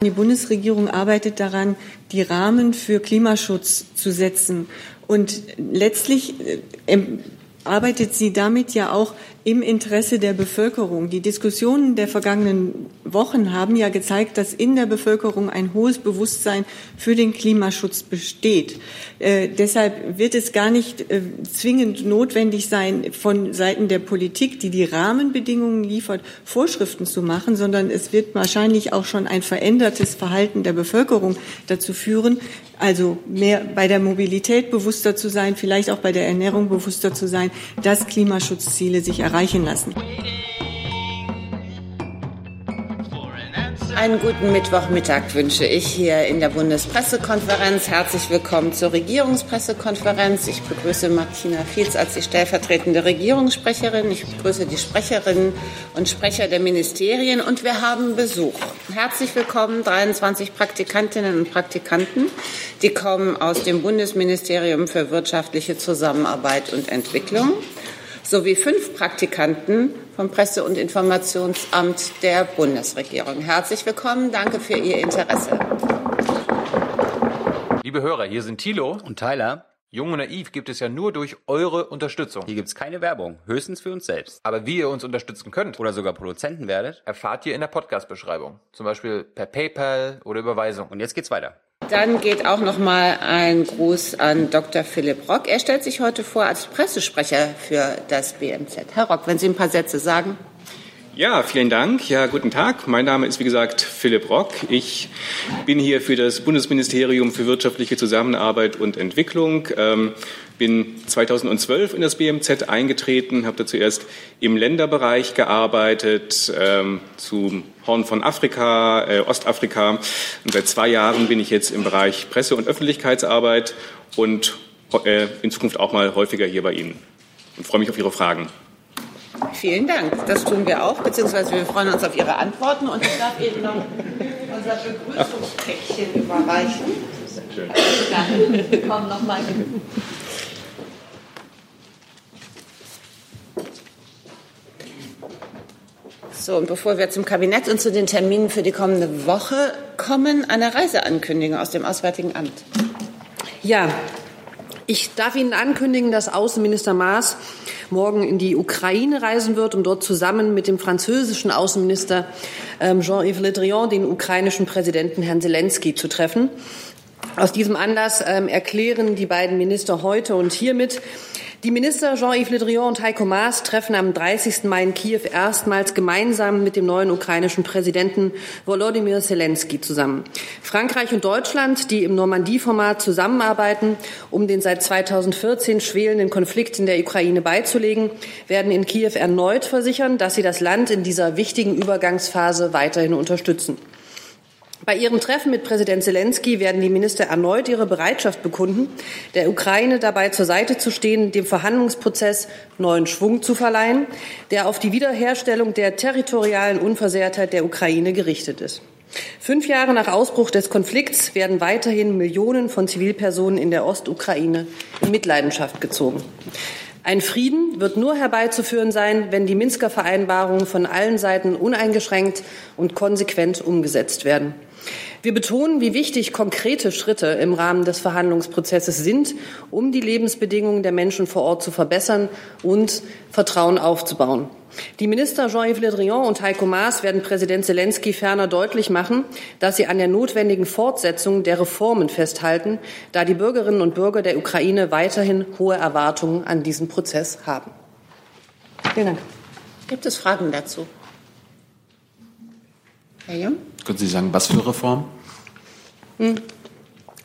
Die Bundesregierung arbeitet daran, die Rahmen für Klimaschutz zu setzen. Und letztlich äh, arbeitet sie damit ja auch im Interesse der Bevölkerung. Die Diskussionen der vergangenen Wochen haben ja gezeigt, dass in der Bevölkerung ein hohes Bewusstsein für den Klimaschutz besteht. Äh, deshalb wird es gar nicht äh, zwingend notwendig sein, von Seiten der Politik, die die Rahmenbedingungen liefert, Vorschriften zu machen, sondern es wird wahrscheinlich auch schon ein verändertes Verhalten der Bevölkerung dazu führen, also mehr bei der Mobilität bewusster zu sein, vielleicht auch bei der Ernährung bewusster zu sein, dass Klimaschutzziele sich erreichen erreichen lassen. Einen guten Mittwochmittag wünsche ich hier in der Bundespressekonferenz. Herzlich willkommen zur Regierungspressekonferenz. Ich begrüße Martina Fietz als die stellvertretende Regierungssprecherin. Ich begrüße die Sprecherinnen und Sprecher der Ministerien und wir haben Besuch. Herzlich willkommen 23 Praktikantinnen und Praktikanten, die kommen aus dem Bundesministerium für wirtschaftliche Zusammenarbeit und Entwicklung sowie fünf Praktikanten vom Presse- und Informationsamt der Bundesregierung. Herzlich willkommen. Danke für Ihr Interesse. Liebe Hörer, hier sind Thilo und Tyler. Jung und naiv gibt es ja nur durch eure Unterstützung. Hier gibt es keine Werbung, höchstens für uns selbst. Aber wie ihr uns unterstützen könnt oder sogar Produzenten werdet, erfahrt ihr in der Podcast-Beschreibung. Zum Beispiel per PayPal oder Überweisung. Und jetzt geht's weiter. Dann geht auch noch mal ein Gruß an Dr. Philipp Rock. Er stellt sich heute vor als Pressesprecher für das BMZ. Herr Rock, wenn Sie ein paar Sätze sagen. Ja, vielen Dank. Ja, guten Tag. Mein Name ist, wie gesagt, Philipp Rock. Ich bin hier für das Bundesministerium für wirtschaftliche Zusammenarbeit und Entwicklung. Ähm, bin 2012 in das BMZ eingetreten, habe da zuerst im Länderbereich gearbeitet, ähm, zum Horn von Afrika, äh, Ostafrika. Und seit zwei Jahren bin ich jetzt im Bereich Presse- und Öffentlichkeitsarbeit und äh, in Zukunft auch mal häufiger hier bei Ihnen. Und freue mich auf Ihre Fragen. Vielen Dank. Das tun wir auch, beziehungsweise wir freuen uns auf Ihre Antworten. Und ich darf Ihnen noch unser Begrüßungspäckchen überreichen. Schön. Dann komm noch So, und bevor wir zum Kabinett und zu den Terminen für die kommende Woche kommen, eine Reiseankündigung aus dem Auswärtigen Amt. Ja, ich darf Ihnen ankündigen, dass Außenminister Maas morgen in die Ukraine reisen wird, um dort zusammen mit dem französischen Außenminister ähm, Jean-Yves Le Drian den ukrainischen Präsidenten Herrn Zelensky zu treffen. Aus diesem Anlass ähm, erklären die beiden Minister heute und hiermit, die Minister Jean-Yves Le Drian und Heiko Maas treffen am 30. Mai in Kiew erstmals gemeinsam mit dem neuen ukrainischen Präsidenten Volodymyr Zelensky zusammen. Frankreich und Deutschland, die im Normandie-Format zusammenarbeiten, um den seit 2014 schwelenden Konflikt in der Ukraine beizulegen, werden in Kiew erneut versichern, dass sie das Land in dieser wichtigen Übergangsphase weiterhin unterstützen. Bei ihrem Treffen mit Präsident Zelensky werden die Minister erneut ihre Bereitschaft bekunden, der Ukraine dabei zur Seite zu stehen, dem Verhandlungsprozess neuen Schwung zu verleihen, der auf die Wiederherstellung der territorialen Unversehrtheit der Ukraine gerichtet ist. Fünf Jahre nach Ausbruch des Konflikts werden weiterhin Millionen von Zivilpersonen in der Ostukraine in Mitleidenschaft gezogen. Ein Frieden wird nur herbeizuführen sein, wenn die Minsker Vereinbarungen von allen Seiten uneingeschränkt und konsequent umgesetzt werden. Wir betonen, wie wichtig konkrete Schritte im Rahmen des Verhandlungsprozesses sind, um die Lebensbedingungen der Menschen vor Ort zu verbessern und Vertrauen aufzubauen. Die Minister Jean-Yves Le Drian und Heiko Maas werden Präsident Zelensky ferner deutlich machen, dass sie an der notwendigen Fortsetzung der Reformen festhalten, da die Bürgerinnen und Bürger der Ukraine weiterhin hohe Erwartungen an diesen Prozess haben. Vielen Dank. Gibt es Fragen dazu? Herr Jung? Können Sie sagen, was für Reform? Hm.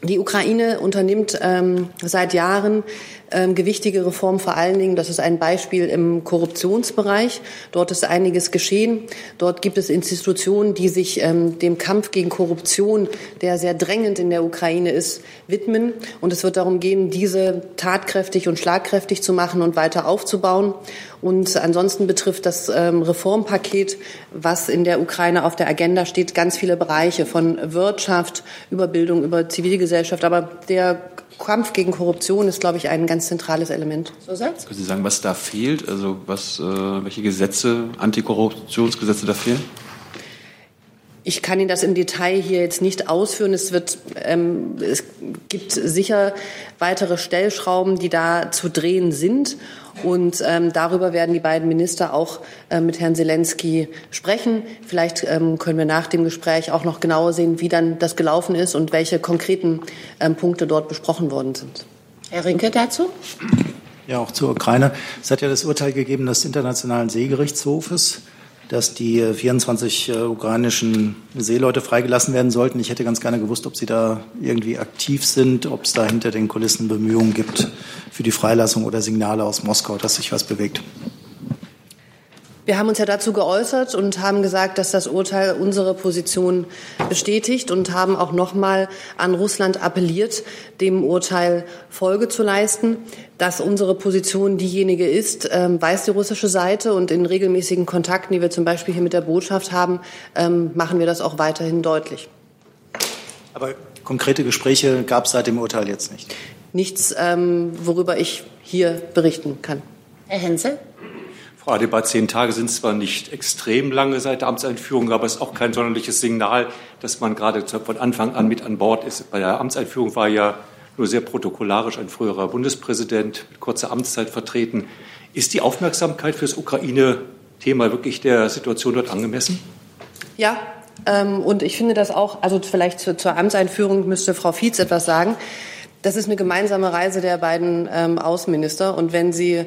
Die Ukraine unternimmt ähm, seit Jahren ähm, gewichtige Reformen, vor allen Dingen, das ist ein Beispiel im Korruptionsbereich. Dort ist einiges geschehen. Dort gibt es Institutionen, die sich ähm, dem Kampf gegen Korruption, der sehr drängend in der Ukraine ist, widmen. Und es wird darum gehen, diese tatkräftig und schlagkräftig zu machen und weiter aufzubauen. Und ansonsten betrifft das ähm, Reformpaket, was in der Ukraine auf der Agenda steht, ganz viele Bereiche von Wirtschaft über Bildung, über Zivilgesellschaft. Aber der Kampf gegen Korruption ist, glaube ich, ein ganz zentrales Element. So sagt's. Können Sie sagen, was da fehlt? Also was, äh, welche Gesetze, Antikorruptionsgesetze da fehlen? Ich kann Ihnen das im Detail hier jetzt nicht ausführen. Es wird, ähm, es gibt sicher weitere Stellschrauben, die da zu drehen sind. Und ähm, darüber werden die beiden Minister auch äh, mit Herrn Zelensky sprechen. Vielleicht ähm, können wir nach dem Gespräch auch noch genauer sehen, wie dann das gelaufen ist und welche konkreten ähm, Punkte dort besprochen worden sind. Herr Rinke dazu? Ja, auch zur Ukraine. Es hat ja das Urteil gegeben des Internationalen Seegerichtshofes dass die 24 äh, ukrainischen Seeleute freigelassen werden sollten. Ich hätte ganz gerne gewusst, ob Sie da irgendwie aktiv sind, ob es da hinter den Kulissen Bemühungen gibt für die Freilassung oder Signale aus Moskau, dass sich was bewegt. Wir haben uns ja dazu geäußert und haben gesagt, dass das Urteil unsere Position bestätigt und haben auch noch mal an Russland appelliert, dem Urteil Folge zu leisten. Dass unsere Position diejenige ist, ähm, weiß die russische Seite und in regelmäßigen Kontakten, die wir zum Beispiel hier mit der Botschaft haben, ähm, machen wir das auch weiterhin deutlich. Aber konkrete Gespräche gab es seit dem Urteil jetzt nicht? Nichts, ähm, worüber ich hier berichten kann. Herr Hensel? Frau Adebar, zehn Tage sind zwar nicht extrem lange seit der Amtseinführung, aber es ist auch kein sonderliches Signal, dass man gerade von Anfang an mit an Bord ist. Bei der Amtseinführung war ja nur sehr protokollarisch ein früherer Bundespräsident mit kurzer Amtszeit vertreten. Ist die Aufmerksamkeit für das Ukraine-Thema wirklich der Situation dort angemessen? Ja, ähm, und ich finde das auch, also vielleicht zur, zur Amtseinführung müsste Frau Fietz etwas sagen. Das ist eine gemeinsame Reise der beiden ähm, Außenminister. Und wenn Sie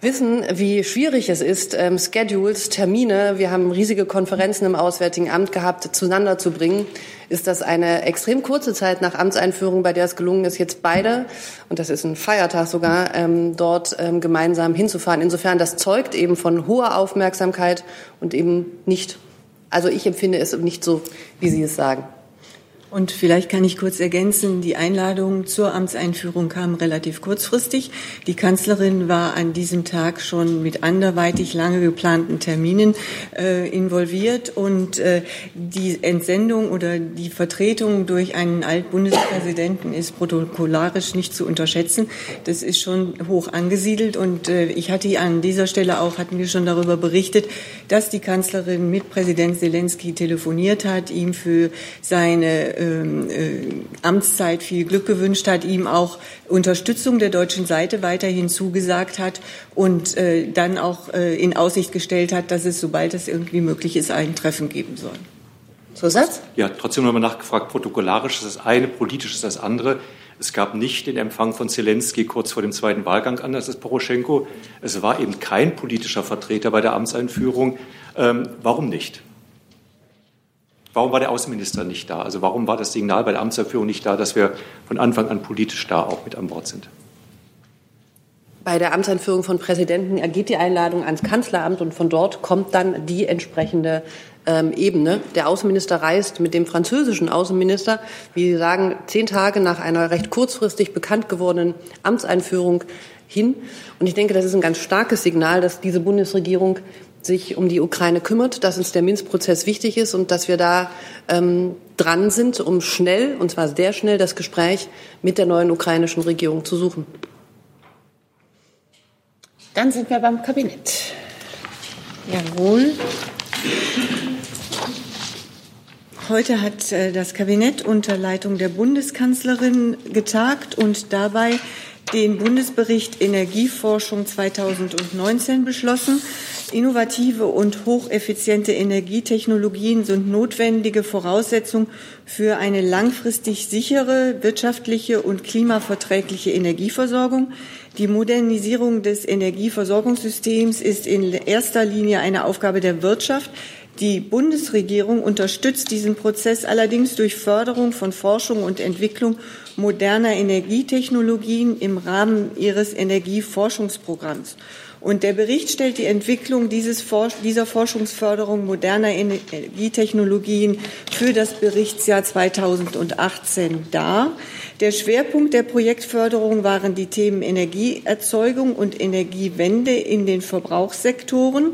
wissen, wie schwierig es ist, ähm, Schedules, Termine, wir haben riesige Konferenzen im Auswärtigen Amt gehabt, zueinander zu bringen, ist das eine extrem kurze Zeit nach Amtseinführung, bei der es gelungen ist, jetzt beide, und das ist ein Feiertag sogar, ähm, dort ähm, gemeinsam hinzufahren. Insofern, das zeugt eben von hoher Aufmerksamkeit und eben nicht, also ich empfinde es nicht so, wie Sie es sagen. Und vielleicht kann ich kurz ergänzen, die Einladung zur Amtseinführung kam relativ kurzfristig. Die Kanzlerin war an diesem Tag schon mit anderweitig lange geplanten Terminen äh, involviert und äh, die Entsendung oder die Vertretung durch einen Altbundespräsidenten ist protokollarisch nicht zu unterschätzen. Das ist schon hoch angesiedelt und äh, ich hatte an dieser Stelle auch, hatten wir schon darüber berichtet, dass die Kanzlerin mit Präsident Zelensky telefoniert hat, ihm für seine äh, Amtszeit viel Glück gewünscht hat, ihm auch Unterstützung der deutschen Seite weiterhin zugesagt hat und äh, dann auch äh, in Aussicht gestellt hat, dass es, sobald es irgendwie möglich ist, ein Treffen geben soll. Zusatz? Ja, trotzdem nochmal nachgefragt. Protokollarisch ist das eine, politisch ist das andere. Es gab nicht den Empfang von Zelensky kurz vor dem zweiten Wahlgang anders als Poroschenko. Es war eben kein politischer Vertreter bei der Amtseinführung. Ähm, warum nicht? Warum war der Außenminister nicht da? Also warum war das Signal bei der Amtserführung nicht da, dass wir von Anfang an politisch da auch mit an Bord sind? Bei der Amtseinführung von Präsidenten ergeht die Einladung ans Kanzleramt und von dort kommt dann die entsprechende ähm, Ebene. Der Außenminister reist mit dem französischen Außenminister, wie Sie sagen, zehn Tage nach einer recht kurzfristig bekannt gewordenen Amtseinführung hin. Und ich denke, das ist ein ganz starkes Signal, dass diese Bundesregierung sich um die Ukraine kümmert, dass uns der Minsk-Prozess wichtig ist und dass wir da ähm, dran sind, um schnell, und zwar sehr schnell, das Gespräch mit der neuen ukrainischen Regierung zu suchen. Dann sind wir beim Kabinett. Jawohl. Heute hat äh, das Kabinett unter Leitung der Bundeskanzlerin getagt und dabei den Bundesbericht Energieforschung 2019 beschlossen. Innovative und hocheffiziente Energietechnologien sind notwendige Voraussetzung für eine langfristig sichere, wirtschaftliche und klimaverträgliche Energieversorgung. Die Modernisierung des Energieversorgungssystems ist in erster Linie eine Aufgabe der Wirtschaft. Die Bundesregierung unterstützt diesen Prozess allerdings durch Förderung von Forschung und Entwicklung moderner Energietechnologien im Rahmen ihres Energieforschungsprogramms. Und der Bericht stellt die Entwicklung dieses, dieser Forschungsförderung moderner Energietechnologien für das Berichtsjahr 2018 dar. Der Schwerpunkt der Projektförderung waren die Themen Energieerzeugung und Energiewende in den Verbrauchssektoren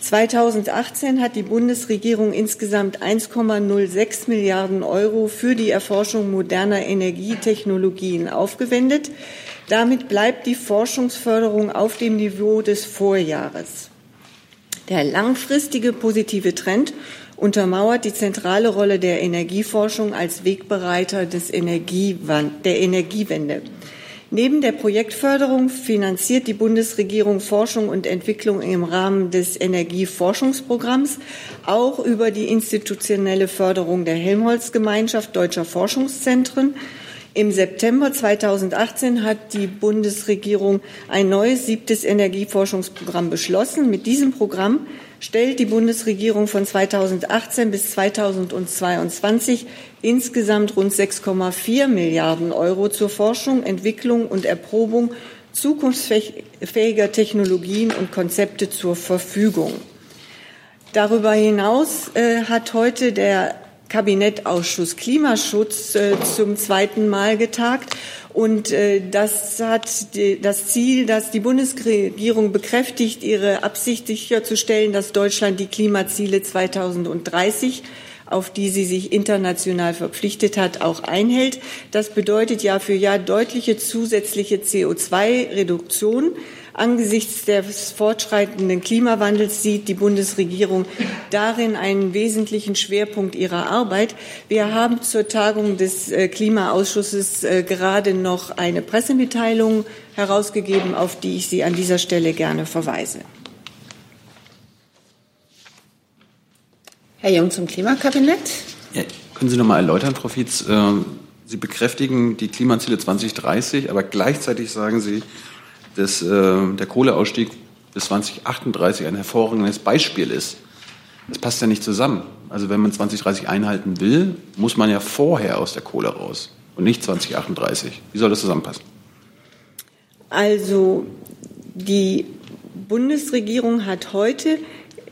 2018 hat die Bundesregierung insgesamt 1,06 Milliarden Euro für die Erforschung moderner Energietechnologien aufgewendet. Damit bleibt die Forschungsförderung auf dem Niveau des Vorjahres. Der langfristige positive Trend untermauert die zentrale Rolle der Energieforschung als Wegbereiter des der Energiewende. Neben der Projektförderung finanziert die Bundesregierung Forschung und Entwicklung im Rahmen des Energieforschungsprogramms auch über die institutionelle Förderung der Helmholtz-Gemeinschaft deutscher Forschungszentren. Im September 2018 hat die Bundesregierung ein neues siebtes Energieforschungsprogramm beschlossen. Mit diesem Programm stellt die Bundesregierung von 2018 bis 2022 insgesamt rund 6,4 Milliarden Euro zur Forschung, Entwicklung und Erprobung zukunftsfähiger Technologien und Konzepte zur Verfügung. Darüber hinaus äh, hat heute der Kabinettausschuss Klimaschutz äh, zum zweiten Mal getagt. Und äh, das hat die, das Ziel, dass die Bundesregierung bekräftigt, ihre Absicht sicherzustellen, dass Deutschland die Klimaziele 2030 auf die sie sich international verpflichtet hat, auch einhält. Das bedeutet Jahr für Jahr deutliche zusätzliche CO2-Reduktion. Angesichts des fortschreitenden Klimawandels sieht die Bundesregierung darin einen wesentlichen Schwerpunkt ihrer Arbeit. Wir haben zur Tagung des äh, Klimaausschusses äh, gerade noch eine Pressemitteilung herausgegeben, auf die ich Sie an dieser Stelle gerne verweise. Herr Jung zum Klimakabinett. Ja, können Sie noch mal erläutern, Frau Fietz? Äh, Sie bekräftigen die Klimaziele 2030, aber gleichzeitig sagen Sie, dass äh, der Kohleausstieg bis 2038 ein hervorragendes Beispiel ist. Das passt ja nicht zusammen. Also wenn man 2030 einhalten will, muss man ja vorher aus der Kohle raus und nicht 2038. Wie soll das zusammenpassen? Also die Bundesregierung hat heute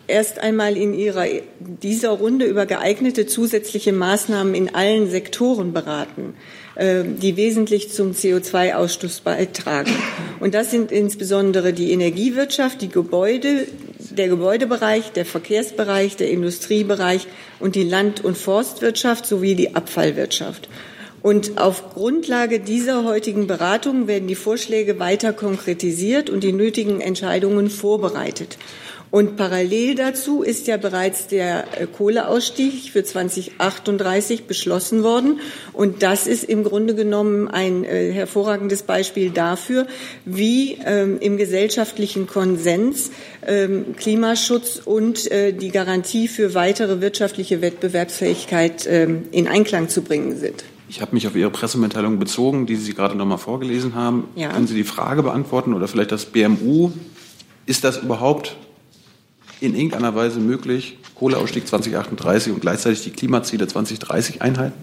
erst einmal in ihrer, dieser Runde über geeignete zusätzliche Maßnahmen in allen Sektoren beraten. Ähm, die wesentlich zum CO2-Ausstoß beitragen. Und das sind insbesondere die Energiewirtschaft, die Gebäude, der Gebäudebereich, der Verkehrsbereich, der Industriebereich und die Land- und Forstwirtschaft sowie die Abfallwirtschaft. Und auf Grundlage dieser heutigen Beratungen werden die Vorschläge weiter konkretisiert und die nötigen Entscheidungen vorbereitet. Und parallel dazu ist ja bereits der äh, Kohleausstieg für 2038 beschlossen worden. Und das ist im Grunde genommen ein äh, hervorragendes Beispiel dafür, wie ähm, im gesellschaftlichen Konsens ähm, Klimaschutz und äh, die Garantie für weitere wirtschaftliche Wettbewerbsfähigkeit ähm, in Einklang zu bringen sind. Ich habe mich auf Ihre Pressemitteilung bezogen, die Sie gerade noch mal vorgelesen haben. Ja. Können Sie die Frage beantworten oder vielleicht das BMU? Ist das überhaupt in irgendeiner Weise möglich, Kohleausstieg 2038 und gleichzeitig die Klimaziele 2030 einhalten?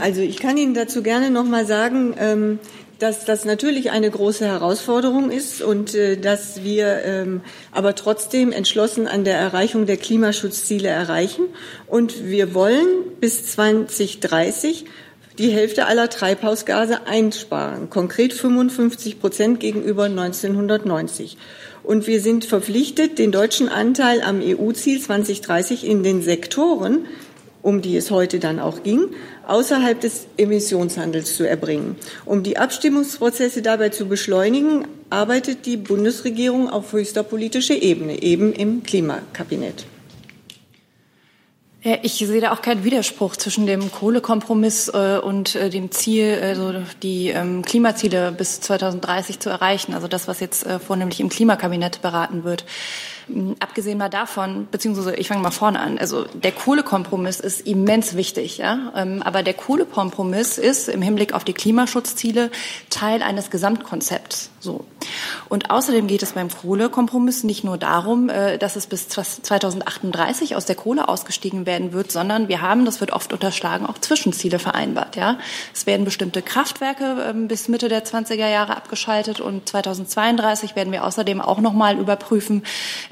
Also ich kann Ihnen dazu gerne noch mal sagen, ähm, dass das natürlich eine große Herausforderung ist und äh, dass wir ähm, aber trotzdem entschlossen an der Erreichung der Klimaschutzziele erreichen. Und wir wollen bis 2030 die Hälfte aller Treibhausgase einsparen, konkret 55 Prozent gegenüber 1990. Und wir sind verpflichtet, den deutschen Anteil am EU-Ziel 2030 in den Sektoren, um die es heute dann auch ging, außerhalb des Emissionshandels zu erbringen. Um die Abstimmungsprozesse dabei zu beschleunigen, arbeitet die Bundesregierung auf höchster politischer Ebene, eben im Klimakabinett. Ja, ich sehe da auch keinen Widerspruch zwischen dem Kohlekompromiss äh, und äh, dem Ziel, also die ähm, Klimaziele bis 2030 zu erreichen. Also das, was jetzt äh, vornehmlich im Klimakabinett beraten wird. Abgesehen mal davon, beziehungsweise ich fange mal vorne an. Also der Kohlekompromiss ist immens wichtig, ja. Ähm, aber der Kohlekompromiss ist im Hinblick auf die Klimaschutzziele Teil eines Gesamtkonzepts. So. Und außerdem geht es beim Kohlekompromiss nicht nur darum, äh, dass es bis 2038 aus der Kohle ausgestiegen werden wird, sondern wir haben, das wird oft unterschlagen, auch Zwischenziele vereinbart, ja. Es werden bestimmte Kraftwerke ähm, bis Mitte der 20er Jahre abgeschaltet und 2032 werden wir außerdem auch noch mal überprüfen,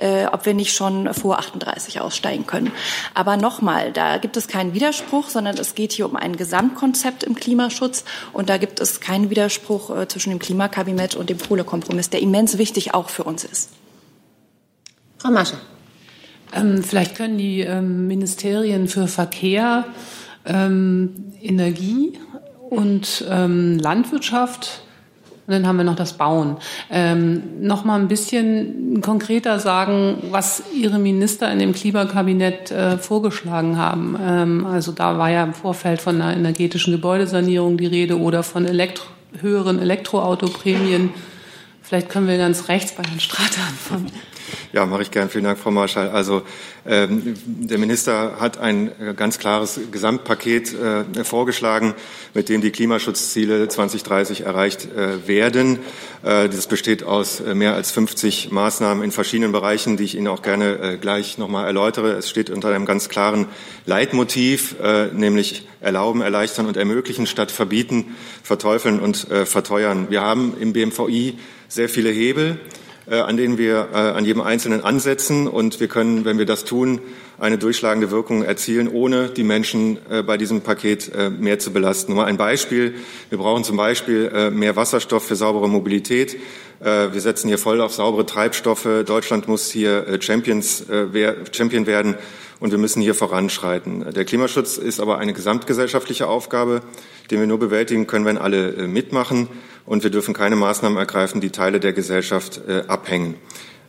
äh, ob wir nicht schon vor 38 aussteigen können. Aber nochmal, da gibt es keinen Widerspruch, sondern es geht hier um ein Gesamtkonzept im Klimaschutz und da gibt es keinen Widerspruch äh, zwischen dem Klimakabinett und dem Kohlekompromiss, der immens wichtig auch für uns ist. Frau Masche. Ähm, vielleicht können die ähm, Ministerien für Verkehr, ähm, Energie und ähm, Landwirtschaft Und dann haben wir noch das Bauen. Ähm, noch mal ein bisschen konkreter sagen, was Ihre Minister in dem Klimakabinett äh, vorgeschlagen haben. Ähm, also da war ja im Vorfeld von einer energetischen Gebäudesanierung die Rede oder von Elektro höheren Elektroautoprämien. Vielleicht können wir ganz rechts bei Herrn Strater anfangen. Ja, mache ich gern. Vielen Dank, Frau Marschall. Also ähm, der Minister hat ein äh, ganz klares Gesamtpaket äh, vorgeschlagen, mit dem die Klimaschutzziele 2030 erreicht äh, werden. Äh, das besteht aus äh, mehr als 50 Maßnahmen in verschiedenen Bereichen, die ich Ihnen auch gerne äh, gleich nochmal erläutere. Es steht unter einem ganz klaren Leitmotiv, nämlich erlauben, erleichtern und ermöglichen statt verbieten, verteufeln und verteuern. Wir haben im BMVI sehr viele Hebel. Äh, an denen wir äh, an jedem Einzelnen ansetzen. Und wir können, wenn wir das tun, eine durchschlagende Wirkung erzielen, ohne die Menschen äh, bei diesem Paket mehr zu belasten. Nur ein Beispiel. Wir brauchen zum Beispiel mehr Wasserstoff für saubere Mobilität. Wir setzen hier voll auf saubere Treibstoffe. Deutschland muss hier Champions, Champion werden und wir müssen hier voranschreiten. Der Klimaschutz ist aber eine gesamtgesellschaftliche Aufgabe, den wir nur bewältigen können, wenn alle mitmachen und wir dürfen keine Maßnahmen ergreifen, die Teile der Gesellschaft äh, abhängen.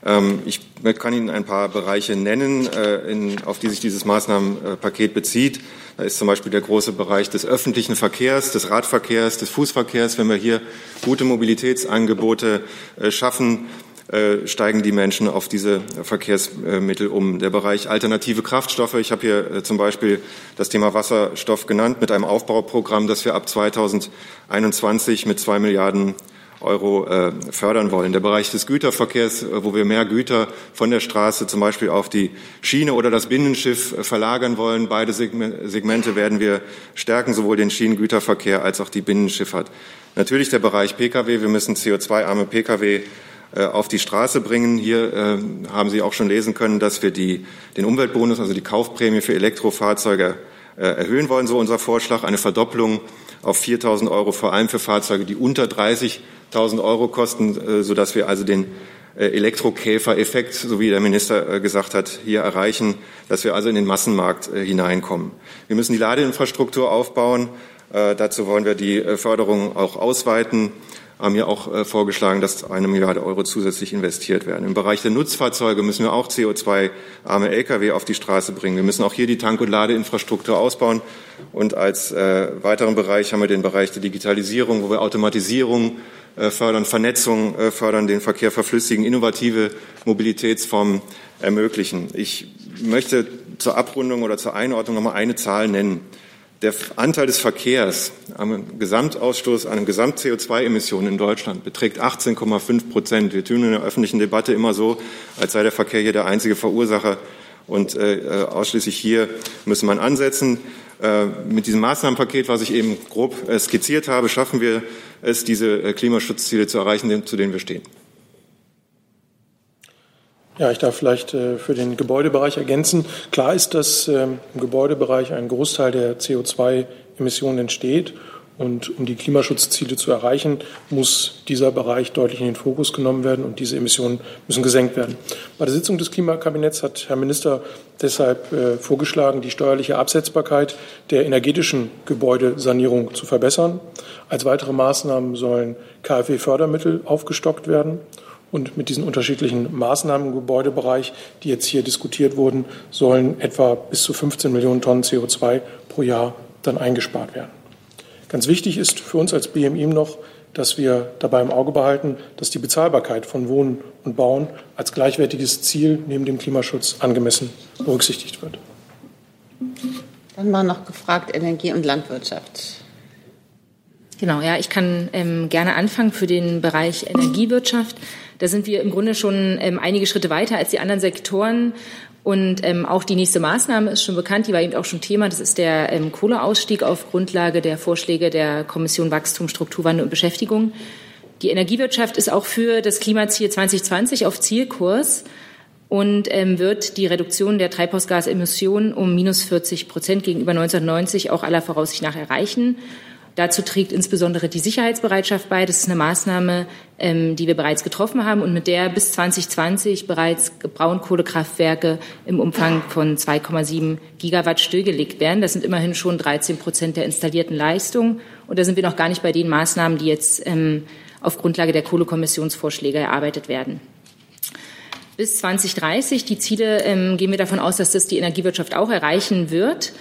Ähm, ich kann Ihnen ein paar Bereiche nennen, äh, in, auf die sich dieses Maßnahmenpaket bezieht. Da ist zum Beispiel der große Bereich des öffentlichen Verkehrs, des Radverkehrs, des Fußverkehrs. Wenn wir hier gute Mobilitätsangebote äh, schaffen, steigen die Menschen auf diese Verkehrsmittel um. Der Bereich alternative Kraftstoffe, ich habe hier äh, zum Beispiel das Thema Wasserstoff genannt, mit einem Aufbauprogramm, das wir ab 2021 mit zwei Milliarden Euro äh, fördern wollen. Der Bereich des Güterverkehrs, wo wir mehr Güter von der Straße zum Beispiel auf die Schiene oder das Binnenschiff verlagern wollen. Beide Segmente werden wir stärken, sowohl den Schienengüterverkehr als auch die Binnenschifffahrt. Natürlich der Bereich Pkw. Wir müssen CO2-arme Pkw äh, auf die Straße bringen. Hier äh, haben Sie auch schon lesen können, dass wir die, den Umweltbonus, also die Kaufprämie für Elektrofahrzeuge äh, erhöhen wollen, so unser Vorschlag, eine Verdopplung auf 4.000 Euro, vor allem für Fahrzeuge, die unter 30.000 Euro kosten, sodass wir also den Elektrokäfer-Effekt, so wie der Minister gesagt hat, hier erreichen, dass wir also in den Massenmarkt hineinkommen. Wir müssen die Ladeinfrastruktur aufbauen. Dazu wollen wir die Förderung auch ausweiten haben hier auch äh, vorgeschlagen, dass eine Milliarde Euro zusätzlich investiert werden. Im Bereich der Nutzfahrzeuge müssen wir auch CO2-arme Lkw auf die Straße bringen. Wir müssen auch hier die Tank- und Ladeinfrastruktur ausbauen. Und als äh, weiteren Bereich haben wir den Bereich der Digitalisierung, wo wir Automatisierung äh, fördern, Vernetzung äh, fördern, den Verkehr verflüssigen, innovative Mobilitätsformen ermöglichen. Ich möchte zur Abrundung oder zur Einordnung noch mal eine Zahl nennen. Der Anteil des Verkehrs am Gesamtausstoß, an Gesamt-CO2-Emissionen in Deutschland beträgt 18,5 Prozent. Wir tun in der öffentlichen Debatte immer so, als sei der Verkehr hier der einzige Verursacher. Und äh, ausschließlich hier müsse man ansetzen. Äh, mit diesem Maßnahmenpaket, was ich eben grob äh, skizziert habe, schaffen wir es, diese äh, Klimaschutzziele zu erreichen, zu denen wir stehen. Ja, ich darf vielleicht äh, für den Gebäudebereich ergänzen. Klar ist, dass ähm, im Gebäudebereich ein Großteil der CO2-Emissionen entsteht. Und um die Klimaschutzziele zu erreichen, muss dieser Bereich deutlich in den Fokus genommen werden und diese Emissionen müssen gesenkt werden. Bei der Sitzung des Klimakabinetts hat Herr Minister deshalb äh, vorgeschlagen, die steuerliche Absetzbarkeit der energetischen Gebäudesanierung zu verbessern. Als weitere Maßnahmen sollen KfW-Fördermittel aufgestockt werden. Und mit diesen unterschiedlichen Maßnahmen im Gebäudebereich, die jetzt hier diskutiert wurden, sollen etwa bis zu 15 Millionen Tonnen CO2 pro Jahr dann eingespart werden. Ganz wichtig ist für uns als BMI noch, dass wir dabei im Auge behalten, dass die Bezahlbarkeit von Wohnen und Bauen als gleichwertiges Ziel neben dem Klimaschutz angemessen berücksichtigt wird. Dann war noch gefragt Energie und Landwirtschaft. Genau, ja, ich kann ähm, gerne anfangen für den Bereich Energiewirtschaft. Da sind wir im Grunde schon ähm, einige Schritte weiter als die anderen Sektoren. Und ähm, auch die nächste Maßnahme ist schon bekannt, die war eben auch schon Thema. Das ist der ähm, Kohleausstieg auf Grundlage der Vorschläge der Kommission Wachstum, Strukturwandel und Beschäftigung. Die Energiewirtschaft ist auch für das Klimaziel 2020 auf Zielkurs und ähm, wird die Reduktion der Treibhausgasemissionen um minus 40 Prozent gegenüber 1990 auch aller Voraussicht nach erreichen. Dazu trägt insbesondere die Sicherheitsbereitschaft bei. Das ist eine Maßnahme, ähm, die wir bereits getroffen haben und mit der bis 2020 bereits Braunkohlekraftwerke im Umfang von 2,7 Gigawatt stillgelegt werden. Das sind immerhin schon 13 Prozent der installierten Leistung. Und da sind wir noch gar nicht bei den Maßnahmen, die jetzt ähm, auf Grundlage der Kohlekommissionsvorschläge erarbeitet werden. Bis 2030, die Ziele, ähm, gehen wir davon aus, dass das die Energiewirtschaft auch erreichen wird.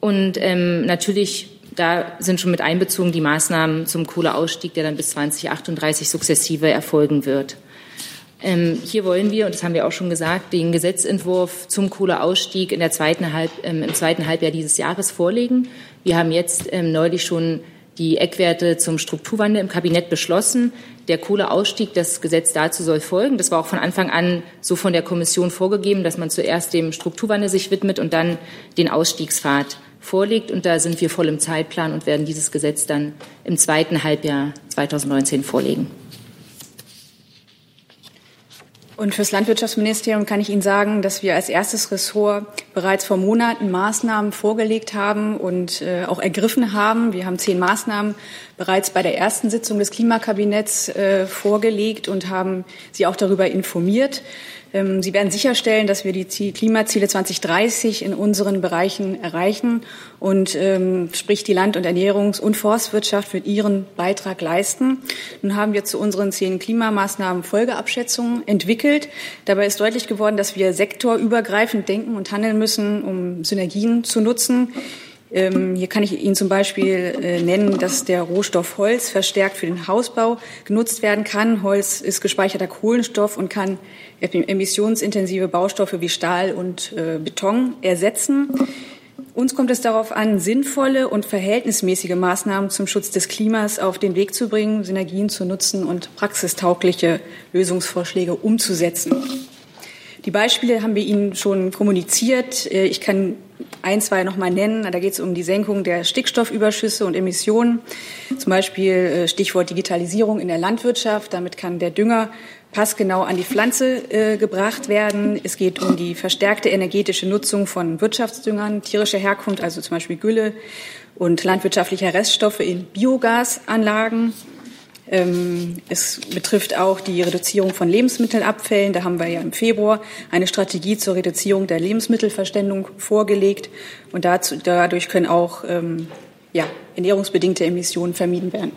Und ähm, natürlich, da sind schon mit einbezogen die Maßnahmen zum Kohleausstieg, der dann bis 2038 sukzessive erfolgen wird. Ähm, hier wollen wir, und das haben wir auch schon gesagt, den Gesetzentwurf zum Kohleausstieg in der zweiten Halb, ähm, im zweiten Halbjahr dieses Jahres vorlegen. Wir haben jetzt ähm, neulich schon die Eckwerte zum Strukturwandel im Kabinett beschlossen. Der Kohleausstieg, das Gesetz dazu soll folgen. Das war auch von Anfang an so von der Kommission vorgegeben, dass man zuerst dem Strukturwandel sich widmet und dann den Ausstiegspfad vorlegt. Und da sind wir voll im Zeitplan und werden dieses Gesetz dann im zweiten Halbjahr 2019 vorlegen. Und fürs Landwirtschaftsministerium kann ich Ihnen sagen, dass wir als erstes Ressort bereits vor Monaten Maßnahmen vorgelegt haben und äh, auch ergriffen haben. Wir haben zehn Maßnahmen bereits bei der ersten Sitzung des Klimakabinetts äh, vorgelegt und haben Sie auch darüber informiert. Ähm, Sie werden sicherstellen, dass wir die Klimaziele 2030 in unseren Bereichen erreichen und ähm, sprich die Land- und Ernährungs- und Forstwirtschaft wird ihren Beitrag leisten. Nun haben wir zu unseren zehn Klimamaßnahmen Folgeabschätzungen entwickelt. Dabei ist deutlich geworden, dass wir sektorübergreifend denken und handeln müssen, um Synergien zu nutzen. Ähm, hier kann ich Ihnen zum Beispiel äh, nennen, dass der Rohstoff Holz verstärkt für den Hausbau genutzt werden kann. Holz ist gespeicherter Kohlenstoff und kann emissionsintensive Baustoffe wie Stahl und äh, Beton ersetzen. Uns kommt es darauf an, sinnvolle und verhältnismäßige Maßnahmen zum Schutz des Klimas auf den Weg zu bringen, Synergien zu nutzen und praxistaugliche Lösungsvorschläge umzusetzen. Die Beispiele haben wir Ihnen schon kommuniziert. Äh, ich kann ein, zwei noch mal nennen. Da geht es um die Senkung der Stickstoffüberschüsse und Emissionen. Zum Beispiel äh, Stichwort Digitalisierung in der Landwirtschaft. Damit kann der Dünger passgenau an die Pflanze äh, gebracht werden. Es geht um die verstärkte energetische Nutzung von Wirtschaftsdüngern tierischer Herkunft, also zum Beispiel Gülle und landwirtschaftlicher Reststoffe in Biogasanlagen. Ähm, es betrifft auch die Reduzierung von Lebensmittelabfällen. Da haben wir ja im Februar eine Strategie zur Reduzierung der Lebensmittelverständung vorgelegt. Und dazu, dadurch können auch ähm, ja, ernährungsbedingte Emissionen vermieden werden.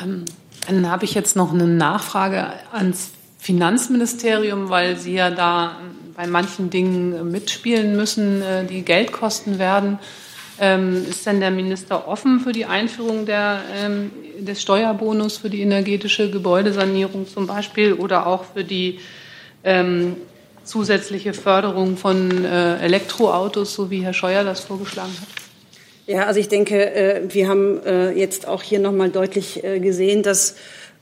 Ähm, dann habe ich jetzt noch eine Nachfrage ans Finanzministerium, weil Sie ja da bei manchen Dingen mitspielen müssen, äh, die Geld kosten werden. Ist denn der Minister offen für die Einführung der, des Steuerbonus für die energetische Gebäudesanierung zum Beispiel oder auch für die ähm, zusätzliche Förderung von äh, Elektroautos, so wie Herr Scheuer das vorgeschlagen hat? Ja, also ich denke, äh, wir haben äh, jetzt auch hier nochmal deutlich äh, gesehen, dass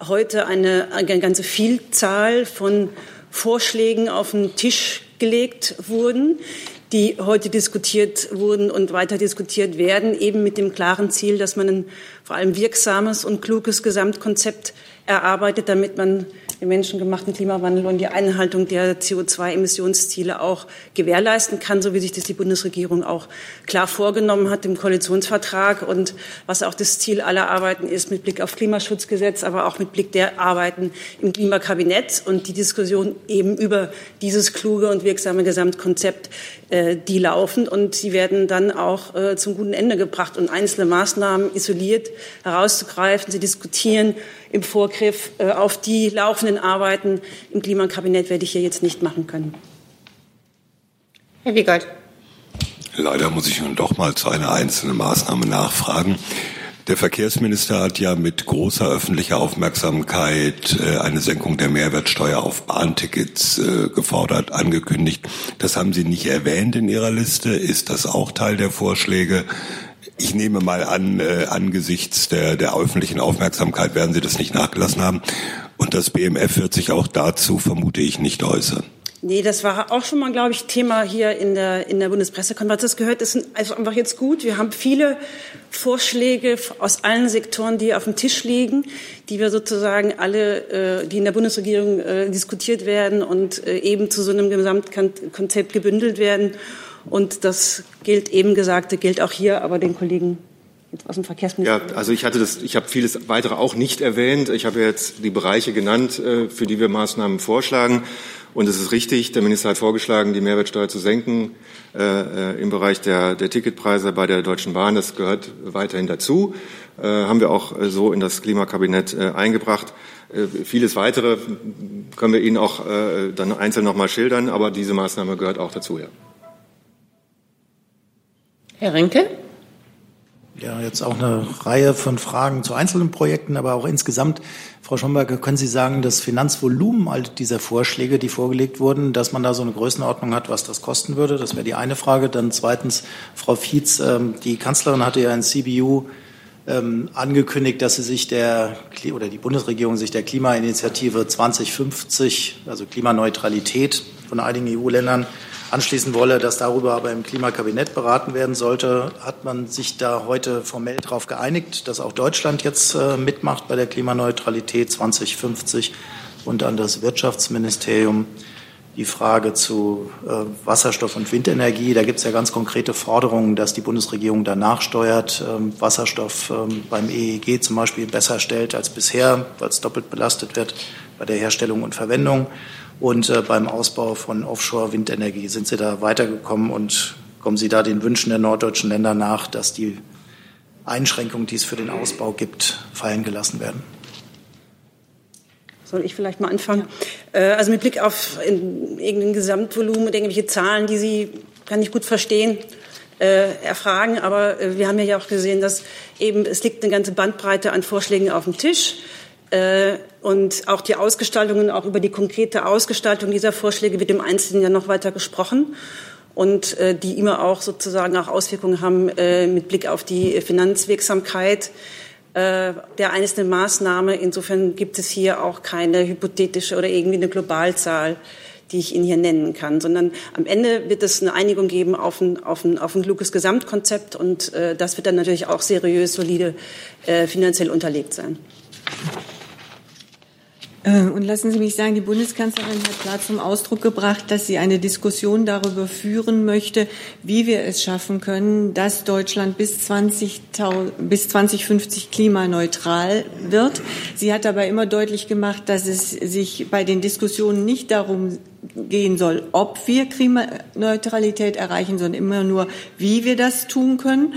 heute eine, eine ganze Vielzahl von Vorschlägen auf den Tisch gelegt wurden die heute diskutiert wurden und weiter diskutiert werden, eben mit dem klaren Ziel, dass man ein vor allem wirksames und kluges Gesamtkonzept erarbeitet, damit man den menschengemachten Klimawandel und die Einhaltung der CO2-Emissionsziele auch gewährleisten kann, so wie sich das die Bundesregierung auch klar vorgenommen hat im Koalitionsvertrag. Und was auch das Ziel aller Arbeiten ist mit Blick auf Klimaschutzgesetz, aber auch mit Blick der Arbeiten im Klimakabinett und die Diskussion eben über dieses kluge und wirksame Gesamtkonzept, äh, die laufen. Und sie werden dann auch äh, zum guten Ende gebracht. Und einzelne Maßnahmen isoliert herauszugreifen, sie diskutieren im Vorgriff äh, auf die laufenden Arbeiten im Klimakabinett werde ich hier jetzt nicht machen können. Herr Wiegold. Leider muss ich nun doch mal zu einer einzelnen Maßnahme nachfragen. Der Verkehrsminister hat ja mit großer öffentlicher Aufmerksamkeit äh, eine Senkung der Mehrwertsteuer auf Bahntickets äh, gefordert, angekündigt. Das haben Sie nicht erwähnt in Ihrer Liste. Ist das auch Teil der Vorschläge? Ich nehme mal an, äh, angesichts der, der öffentlichen Aufmerksamkeit werden Sie das nicht nachgelassen haben. Und das BMF wird sich auch dazu, vermute ich, nicht äußern. Nee, das war auch schon mal, glaube ich, Thema hier in der, in der Bundespressekonferenz. Das gehört, das ist also einfach jetzt gut. Wir haben viele Vorschläge aus allen Sektoren, die auf dem Tisch liegen, die wir sozusagen alle, äh, die in der Bundesregierung äh, diskutiert werden und äh, eben zu so einem Gesamtkonzept gebündelt werden. Und das gilt eben Gesagte, gilt auch hier, aber den Kollegen aus dem Verkehrsministerium. Ja, also ich hatte das, ich habe vieles weitere auch nicht erwähnt. Ich habe jetzt die Bereiche genannt, äh, für die wir Maßnahmen vorschlagen. Und es ist richtig, der Minister hat vorgeschlagen, die Mehrwertsteuer zu senken äh, äh im Bereich der, der Ticketpreise bei der Deutschen Bahn. Das gehört weiterhin dazu. haben wir auch so in das Klimakabinett eingebracht. Vieles weitere können wir Ihnen auch dann einzeln noch mal schildern, aber diese Maßnahme gehört auch dazu. Ja. Herr Rinke? Ja, jetzt auch eine Reihe von Fragen zu einzelnen Projekten, aber auch insgesamt. Frau Schomberger, können Sie sagen, das Finanzvolumen all dieser Vorschläge, die vorgelegt wurden, dass man da so eine Größenordnung hat, was das kosten würde? Das wäre die eine Frage. Dann zweitens, Frau Fietz, ähm, die Kanzlerin hatte ja in CBU ähm, angekündigt, dass sie sich der oder die Bundesregierung sich der Klimainitiative 2050, also Klimaneutralität von einigen EU-Ländern anschließen wolle, dass darüber aber im Klimakabinett beraten werden sollte, hat man sich da heute formell darauf geeinigt, dass auch Deutschland jetzt äh, mitmacht bei der Klimaneutralität 2050 und an das Wirtschaftsministerium die Frage zu äh, Wasserstoff und Windenergie. Da gibt es ja ganz konkrete Forderungen, dass die Bundesregierung danach steuert, ähm, Wasserstoff ähm, beim EEG zum Beispiel besser stellt als bisher, weil es doppelt belastet wird bei der Herstellung und Verwendung. Und äh, beim Ausbau von Offshore-Windenergie sind Sie da weitergekommen und kommen Sie da den Wünschen der norddeutschen Länder nach, dass die Einschränkungen, die es für den Ausbau gibt, fallen gelassen werden? Soll ich vielleicht mal anfangen? Ja. Äh, also mit Blick auf irgendein Gesamtvolumen und irgendwelche Zahlen, die Sie, kann ich gut verstehen, äh, erfragen. Aber äh, wir haben ja auch gesehen, dass eben es liegt eine ganze Bandbreite an Vorschlägen auf dem Tisch. Äh, und auch die Ausgestaltungen, auch über die konkrete Ausgestaltung dieser Vorschläge wird im Einzelnen ja noch weiter gesprochen und äh, die immer auch sozusagen auch Auswirkungen haben äh, mit Blick auf die Finanzwirksamkeit der einzelnen Maßnahme. Insofern gibt es hier auch keine hypothetische oder irgendwie eine Globalzahl, die ich Ihnen hier nennen kann, sondern am Ende wird es eine Einigung geben auf ein, auf ein, auf ein kluges Gesamtkonzept und das wird dann natürlich auch seriös, solide finanziell unterlegt sein. Äh, und lassen Sie mich sagen, die Bundeskanzlerin hat klar zum Ausdruck gebracht, dass sie eine Diskussion darüber führen möchte, wie wir es schaffen können, dass Deutschland bis, 20, bis 2050 klimaneutral wird. Sie hat dabei immer deutlich gemacht, dass es sich bei den Diskussionen nicht darum gehen soll, ob wir Klimaneutralität erreichen, sondern immer nur, wie wir das tun können.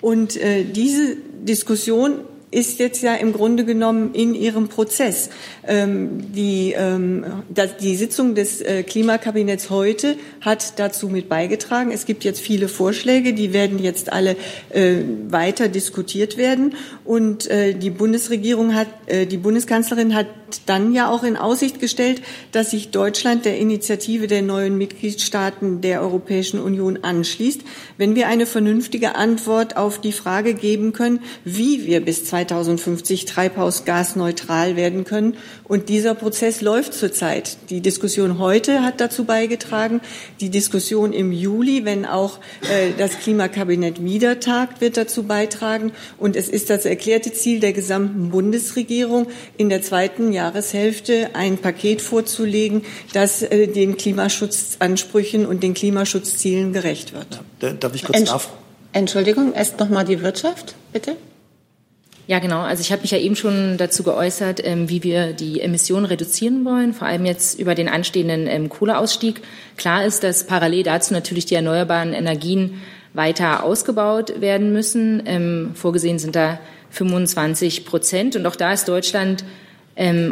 Und äh, diese Diskussion ist jetzt ja im Grunde genommen in ihrem Prozess. Ähm, die, ähm, die Sitzung des äh, Klimakabinetts heute hat dazu mit beigetragen. Es gibt jetzt viele Vorschläge, die werden jetzt alle äh, weiter diskutiert werden. Und äh, die Bundesregierung hat, äh, die Bundeskanzlerin hat dann ja auch in Aussicht gestellt, dass sich Deutschland der Initiative der neuen Mitgliedstaaten der Europäischen Union anschließt, wenn wir eine vernünftige Antwort auf die Frage geben können, wie wir bis 2050 treibhausgasneutral werden können. Und dieser Prozess läuft zurzeit. Die Diskussion heute hat dazu beigetragen. Die Diskussion im Juli, wenn auch äh, das Klimakabinett wieder tagt, wird dazu beitragen. Und es ist das erklärte Ziel der gesamten Bundesregierung, in der zweiten Jahreshälfte ein Paket vorzulegen, das äh, den Klimaschutzansprüchen und den Klimaschutzzielen gerecht wird. Darf ich kurz Entsch nach? Entschuldigung, erst noch mal die Wirtschaft, bitte. Ja, genau. Also ich habe mich ja eben schon dazu geäußert, ähm, wie wir die Emissionen reduzieren wollen, vor allem jetzt über den anstehenden ähm, Kohleausstieg. Klar ist, dass parallel dazu natürlich die erneuerbaren Energien weiter ausgebaut werden müssen. Ähm, vorgesehen sind da 25 Prozent. Und auch da ist Deutschland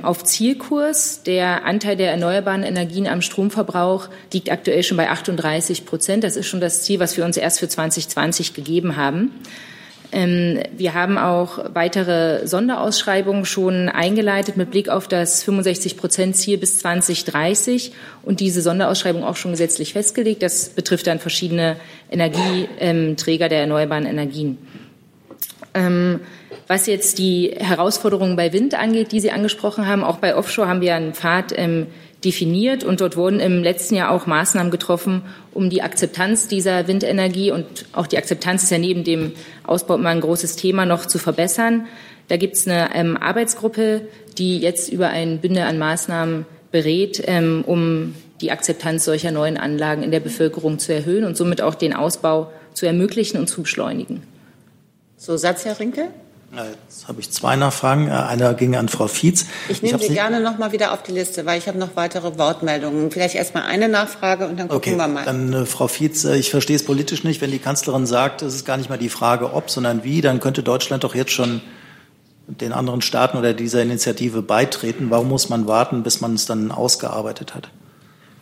auf Zielkurs. Der Anteil der erneuerbaren Energien am Stromverbrauch liegt aktuell schon bei 38 Prozent. Das ist schon das Ziel, was wir uns erst für 2020 gegeben haben. Ähm, wir haben auch weitere Sonderausschreibungen schon eingeleitet mit Blick auf das 65 Prozent Ziel bis 2030 und diese Sonderausschreibung auch schon gesetzlich festgelegt. Das betrifft dann verschiedene Energieträger der erneuerbaren Energien. Was jetzt die Herausforderungen bei Wind angeht, die Sie angesprochen haben, auch bei Offshore haben wir einen Pfad ähm, definiert und dort wurden im letzten Jahr auch Maßnahmen getroffen, um die Akzeptanz dieser Windenergie und auch die Akzeptanz ist ja neben dem Ausbau immer ein großes Thema noch zu verbessern. Da gibt es eine ähm, Arbeitsgruppe, die jetzt über ein Bündel an Maßnahmen berät, ähm, um die Akzeptanz solcher neuen Anlagen in der Bevölkerung zu erhöhen und somit auch den Ausbau zu ermöglichen und zu beschleunigen. So, Satz, Herr Rinke? Jetzt habe ich zwei Nachfragen. Äh, einer ging an Frau Fietz. Ich nehme ich Sie gerne noch mal wieder auf die Liste, weil ich habe noch weitere Wortmeldungen. Vielleicht erst mal eine Nachfrage und dann gucken okay, wir mal. Dann äh, Frau Fietz, äh, ich verstehe es politisch nicht, wenn die Kanzlerin sagt, es ist gar nicht mal die Frage ob, sondern wie, dann könnte Deutschland doch jetzt schon den anderen Staaten oder dieser Initiative beitreten. Warum muss man warten, bis man es dann ausgearbeitet hat?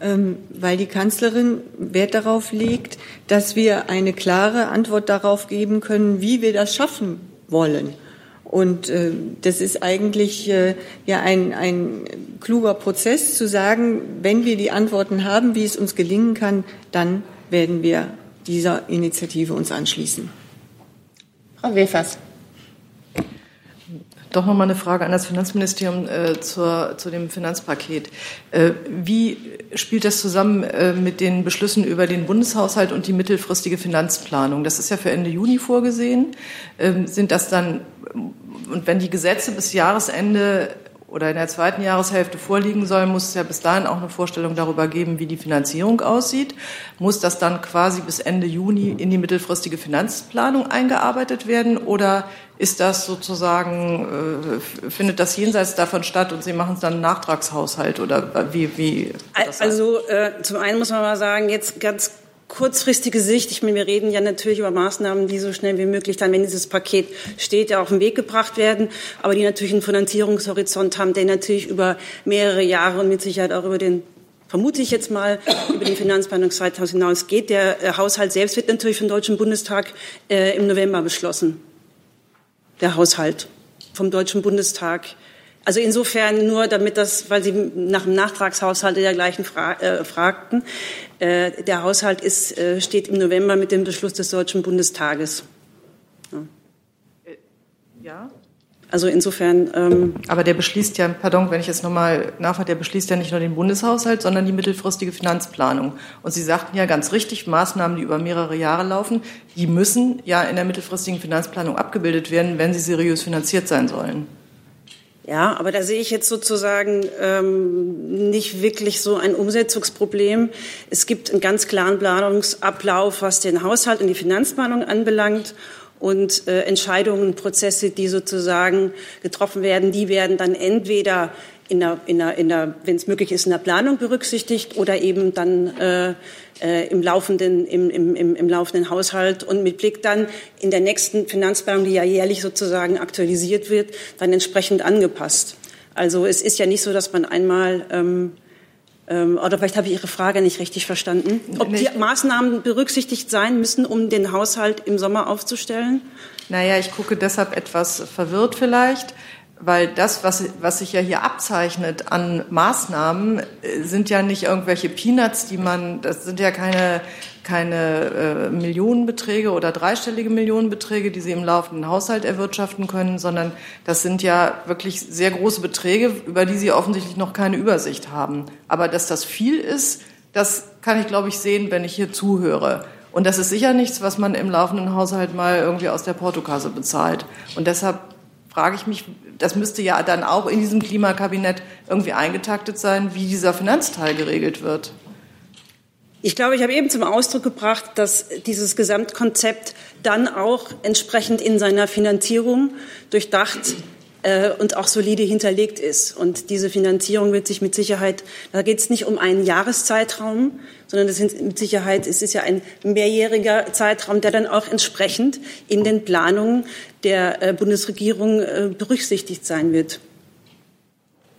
Ähm, weil die Kanzlerin Wert darauf legt, dass wir eine klare Antwort darauf geben können, wie wir das schaffen wollen. Und äh, das ist eigentlich äh, ja ein, ein kluger Prozess zu sagen, wenn wir die Antworten haben, wie es uns gelingen kann, dann werden wir dieser Initiative uns anschließen. Frau Wefers. Doch noch mal eine Frage an das Finanzministerium äh, zur, zu dem Finanzpaket. Äh, wie spielt das zusammen äh, mit den Beschlüssen über den Bundeshaushalt und die mittelfristige Finanzplanung? Das ist ja für Ende Juni vorgesehen. Ähm, sind das dann, und wenn die Gesetze bis Jahresende oder in der zweiten Jahreshälfte vorliegen soll, muss es ja bis dahin auch eine Vorstellung darüber geben, wie die Finanzierung aussieht. Muss das dann quasi bis Ende Juni in die mittelfristige Finanzplanung eingearbeitet werden oder ist das sozusagen, äh, findet das jenseits davon statt und Sie machen es dann einen Nachtragshaushalt oder wie? wie also äh, zum einen muss man mal sagen, jetzt ganz kurzfristige Sicht, ich meine, wir reden ja natürlich über Maßnahmen, die so schnell wie möglich dann, wenn dieses Paket steht, ja auf den Weg gebracht werden, aber die natürlich einen Finanzierungshorizont haben, der natürlich über mehrere Jahre und mit Sicherheit auch über den vermute ich jetzt mal, über den Finanzplanungszeitraum hinaus geht. Der äh, Haushalt selbst wird natürlich vom Deutschen Bundestag äh, im November beschlossen. Der Haushalt vom Deutschen Bundestag. Also insofern nur, damit das, weil Sie nach dem Nachtragshaushalt dergleichen fra äh, fragten, äh, der Haushalt ist, äh, steht im November mit dem Beschluss des Deutschen Bundestages. Ja. ja. Also insofern. Ähm Aber der beschließt ja, pardon, wenn ich jetzt nochmal nachfrage, der beschließt ja nicht nur den Bundeshaushalt, sondern die mittelfristige Finanzplanung. Und Sie sagten ja ganz richtig, Maßnahmen, die über mehrere Jahre laufen, die müssen ja in der mittelfristigen Finanzplanung abgebildet werden, wenn sie seriös finanziert sein sollen. Ja, aber da sehe ich jetzt sozusagen ähm, nicht wirklich so ein Umsetzungsproblem. Es gibt einen ganz klaren Planungsablauf, was den Haushalt und die Finanzplanung anbelangt. Und äh, Entscheidungen, Prozesse, die sozusagen getroffen werden, die werden dann entweder in der, in der, in der wenn es möglich ist, in der Planung berücksichtigt oder eben dann äh, äh, im, laufenden, im, im, im, im laufenden Haushalt und mit Blick dann in der nächsten Finanzplanung, die ja jährlich sozusagen aktualisiert wird, dann entsprechend angepasst. Also es ist ja nicht so, dass man einmal ähm, ähm, oder vielleicht habe ich Ihre Frage nicht richtig verstanden. Ob die Maßnahmen berücksichtigt sein müssen, um den Haushalt im Sommer aufzustellen? Naja, ich gucke deshalb etwas verwirrt vielleicht weil das, was, was sich ja hier abzeichnet an Maßnahmen, äh, sind ja nicht irgendwelche Peanuts, die man, das sind ja keine, keine äh, Millionenbeträge oder dreistellige Millionenbeträge, die Sie im laufenden Haushalt erwirtschaften können, sondern das sind ja wirklich sehr große Beträge, über die Sie offensichtlich noch keine Übersicht haben. Aber dass das viel ist, das kann ich, glaube ich, sehen, wenn ich hier zuhöre. Und das ist sicher nichts, was man im laufenden Haushalt mal irgendwie aus der Portokasse bezahlt. Und deshalb frage ich mich, das müsste ja dann auch in diesem Klimakabinett irgendwie eingetaktet sein, wie dieser Finanzteil geregelt wird. Ich glaube, ich habe eben zum Ausdruck gebracht, dass dieses Gesamtkonzept dann auch entsprechend in seiner Finanzierung durchdacht äh, und auch solide hinterlegt ist. Und diese Finanzierung wird sich mit Sicherheit, da geht es nicht um einen Jahreszeitraum, sondern das sind mit Sicherheit, es ist ja ein mehrjähriger Zeitraum, der dann auch entsprechend in den Planungen der äh, Bundesregierung äh, berücksichtigt sein wird.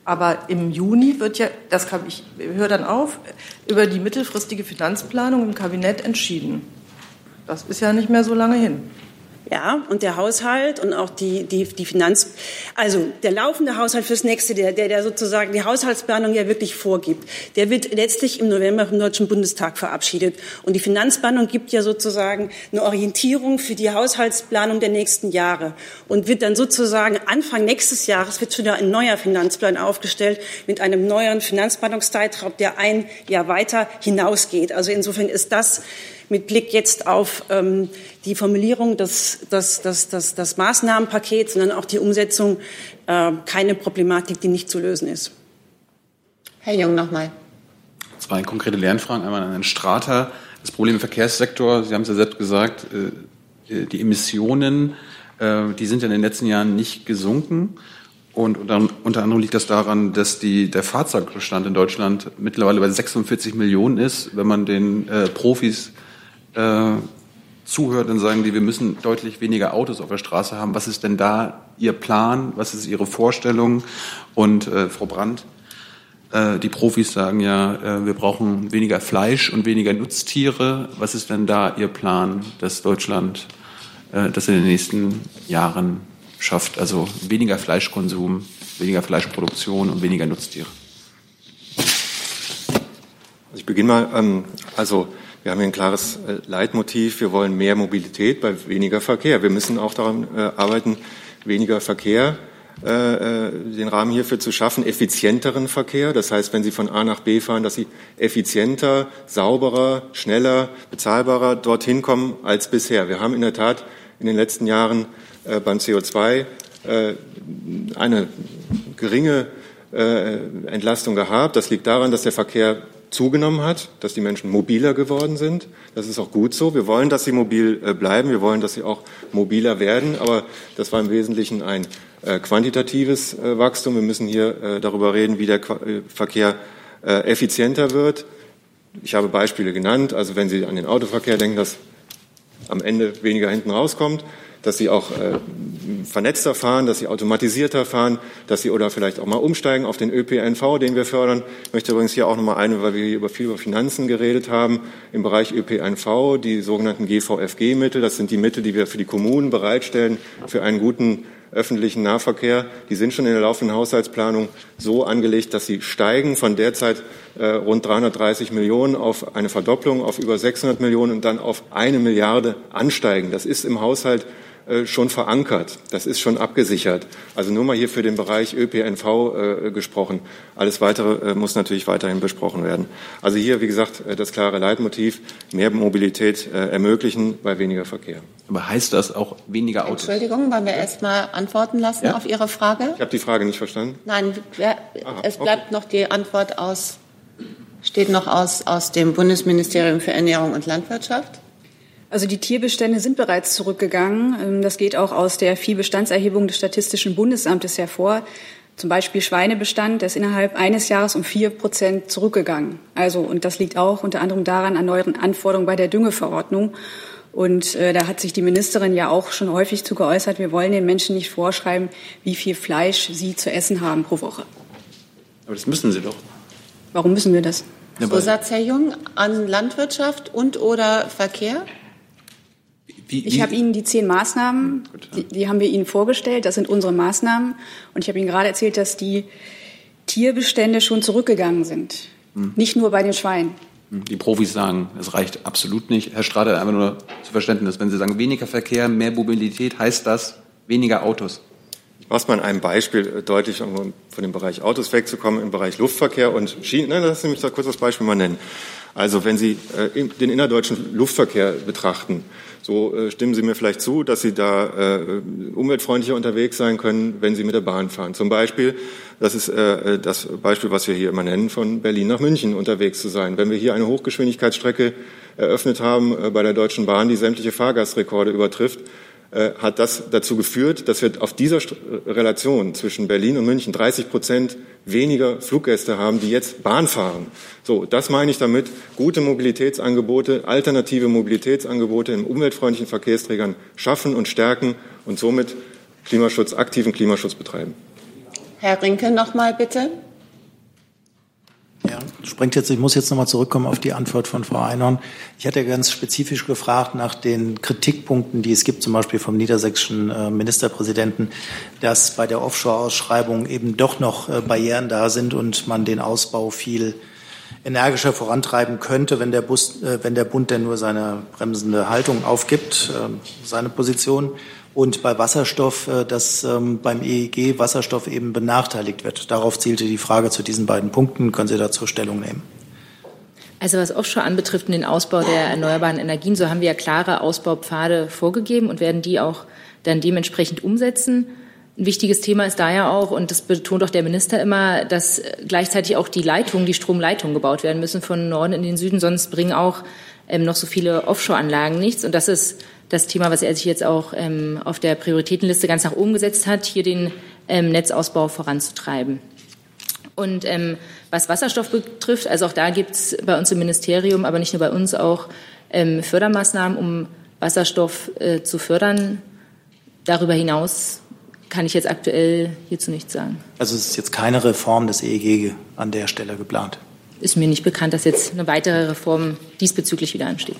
Aber im Juni wird ja, das kann ich höre dann auf, über die mittelfristige Finanzplanung im Kabinett entschieden. Das ist ja nicht mehr so lange hin. Ja, und der Haushalt und auch die, die, die Finanz, also der laufende Haushalt fürs nächste, der, der, der sozusagen die Haushaltsplanung ja wirklich vorgibt, der wird letztlich im November vom Deutschen Bundestag verabschiedet. Und die Finanzplanung gibt ja sozusagen eine Orientierung für die Haushaltsplanung der nächsten Jahre und wird dann sozusagen Anfang nächstes Jahres wird schon ein neuer Finanzplan aufgestellt mit einem neuen Finanzplanungszeitraum, der ein Jahr weiter hinausgeht. Also insofern ist das mit Blick jetzt auf ähm, die Formulierung des, des, des, des, des Maßnahmenpakets, sondern auch die Umsetzung äh, keine Problematik, die nicht zu lösen ist. Herr Jung nochmal. Zwei konkrete Lernfragen. Einmal an Herrn Strater. Das Problem im Verkehrssektor, Sie haben es ja selbst gesagt, äh, die Emissionen Äh, die sind ja in den letzten Jahren nicht gesunken. Und unter, unter anderem liegt das daran, dass die, der Fahrzeugbestand in Deutschland mittlerweile bei 46 Millionen ist. Wenn man den äh, Profis äh, zuhört, dann sagen die, wir müssen deutlich weniger Autos auf der Straße haben. Was ist denn da Ihr Plan? Was ist Ihre Vorstellung? Und äh, Frau Brandt, äh, die Profis sagen ja, äh, wir brauchen weniger Fleisch und weniger Nutztiere. Was ist denn da Ihr Plan, dass Deutschland äh, das in den nächsten Jahren schafft? Also weniger Fleischkonsum, weniger Fleischproduktion und weniger Nutztiere. Ich beginne mal. Ähm, also wir haben hier ein klares Leitmotiv. Wir wollen mehr Mobilität bei weniger Verkehr. Wir müssen auch daran arbeiten, weniger Verkehr äh, äh, den Rahmen hierfür zu schaffen, effizienteren Verkehr. Das heißt, wenn Sie von A nach B fahren, dass Sie effizienter, sauberer, schneller, bezahlbarer dorthin kommen als bisher. Wir haben in der Tat in den letzten Jahren äh, beim CO2 äh, eine geringe äh, Entlastung gehabt. Das liegt daran, dass der Verkehr zugenommen hat, dass die Menschen mobiler geworden sind. Das ist auch gut so. Wir wollen, dass sie mobil äh, bleiben. Wir wollen, dass sie auch mobiler werden. Aber das war im Wesentlichen ein äh, quantitatives äh, Wachstum. Wir müssen hier darüber reden, wie der Verkehr effizienter wird. Ich habe Beispiele genannt. Also wenn Sie an den Autoverkehr denken, dass am Ende weniger hinten rauskommt, dass sie auch äh, vernetzter fahren, dass sie automatisierter fahren, dass sie oder vielleicht auch mal umsteigen auf den ÖPNV, den wir fördern. Ich möchte übrigens hier auch noch mal eine, weil wir hier über viel über Finanzen geredet haben, im Bereich ÖPNV, die sogenannten GVFG-Mittel. Das sind die Mittel, die wir für die Kommunen bereitstellen für einen guten öffentlichen Nahverkehr, die sind schon in der laufenden Haushaltsplanung so angelegt, dass sie steigen von derzeit äh, rund 330 Millionen auf eine Verdopplung auf über 600 Millionen und dann auf eine Milliarde ansteigen. Das ist im Haushalt schon verankert. Das ist schon abgesichert. Also nur mal hier für den Bereich ÖPNV äh, gesprochen. Alles Weitere äh, muss natürlich weiterhin besprochen werden. Also hier, wie gesagt, äh, das klare Leitmotiv, mehr Mobilität äh, ermöglichen bei weniger Verkehr. Aber heißt das auch weniger Autos? Entschuldigung, wollen wir erst mal antworten lassen ja? auf Ihre Frage? Ich habe die Frage nicht verstanden. Nein, wer, Aha, es bleibt okay. noch die Antwort aus, steht noch aus, aus dem Bundesministerium für Ernährung und Landwirtschaft. Also die Tierbestände sind bereits zurückgegangen. Ähm, das geht auch aus der Viehbestandserhebung des Statistischen Bundesamtes hervor. Zum Beispiel Schweinebestand, der ist innerhalb eines Jahres um vier Prozent zurückgegangen. Also, und das liegt auch unter anderem daran an neueren Anforderungen bei der Düngeverordnung. Und äh, da hat sich die Ministerin ja auch schon häufig zu geäußert, wir wollen den Menschen nicht vorschreiben, wie viel Fleisch sie zu essen haben pro Woche. Aber das müssen sie doch. Warum müssen wir das? Zusatz, Herr Jung, an Landwirtschaft und oder Verkehr? Wie, wie? Ich habe Ihnen die zehn Maßnahmen, die, die, haben wir Ihnen vorgestellt. Das sind unsere Maßnahmen. Und ich habe Ihnen gerade erzählt, dass die Tierbestände schon zurückgegangen sind. Hm. Nicht nur bei den Schweinen. Hm. Die Profis sagen, es reicht absolut nicht. Herr Strader, einfach nur zu Verständnis. Wenn Sie sagen, weniger Verkehr, mehr Mobilität, heißt das weniger Autos? Ich mache es mal in einem Beispiel äh, deutlich, um von dem Bereich Autos wegzukommen, im Bereich Luftverkehr und Schienen. Nein, lassen Sie mich da kurz das Beispiel mal nennen. Also wenn Sie äh, den innerdeutschen Luftverkehr betrachten, so äh, stimmen Sie mir vielleicht zu, dass Sie da äh, umweltfreundlicher unterwegs sein können, wenn Sie mit der Bahn fahren. Zum Beispiel, das ist äh, das Beispiel, was wir hier immer nennen, von Berlin nach München unterwegs zu sein. Wenn wir hier eine Hochgeschwindigkeitsstrecke eröffnet haben äh, bei der Deutschen Bahn, die sämtliche Fahrgastrekorde übertrifft, äh, hat das dazu geführt, dass wir auf dieser Relation zwischen Berlin und München 30 Prozent weniger Fluggäste haben, die jetzt Bahn fahren. So, das meine ich damit. Gute Mobilitätsangebote, alternative Mobilitätsangebote in umweltfreundlichen Verkehrsträgern schaffen und stärken und somit Klimaschutz, aktiven Klimaschutz betreiben. Herr Rinke, noch mal bitte. Ja, springt jetzt, ich muss jetzt nochmal zurückkommen auf die Antwort von Frau Einhorn. Ich hatte ganz spezifisch gefragt nach den Kritikpunkten, die es gibt, zum Beispiel vom niedersächsischen äh, Ministerpräsidenten, dass bei der Offshore-Ausschreibung eben doch noch äh, Barrieren da sind und man den Ausbau viel energischer vorantreiben könnte, wenn der, Bus, äh, wenn der Bund denn nur seine bremsende Haltung aufgibt, seine Position und bei Wasserstoff, äh, dass ähm, beim EEG Wasserstoff eben benachteiligt wird. Darauf zielte die Frage zu diesen beiden Punkten. Können Sie dazu Stellung nehmen? Also was Offshore anbetrifft und den Ausbau der erneuerbaren Energien, so haben wir ja klare Ausbaupfade vorgegeben und werden die auch dann dementsprechend umsetzen. Ein wichtiges Thema ist da ja auch, und das betont auch der Minister immer, dass gleichzeitig auch die Leitungen, die Stromleitungen gebaut werden müssen von Norden in den Süden, sonst bringen auch ähm, noch so viele Offshore-Anlagen nichts. Und das ist das Thema, was er sich jetzt auch ähm, auf der Prioritätenliste ganz nach oben gesetzt hat, hier den ähm, Netzausbau voranzutreiben. Und ähm, was Wasserstoff betrifft, also auch da gibt es bei uns im Ministerium, aber nicht nur bei uns, auch ähm, Fördermaßnahmen, um Wasserstoff äh, zu fördern. Darüber hinaus kann ich jetzt aktuell hierzu nichts sagen. Also es ist jetzt keine Reform des EEG an der Stelle geplant? Ist mir nicht bekannt, dass jetzt eine weitere Reform diesbezüglich wieder ansteht.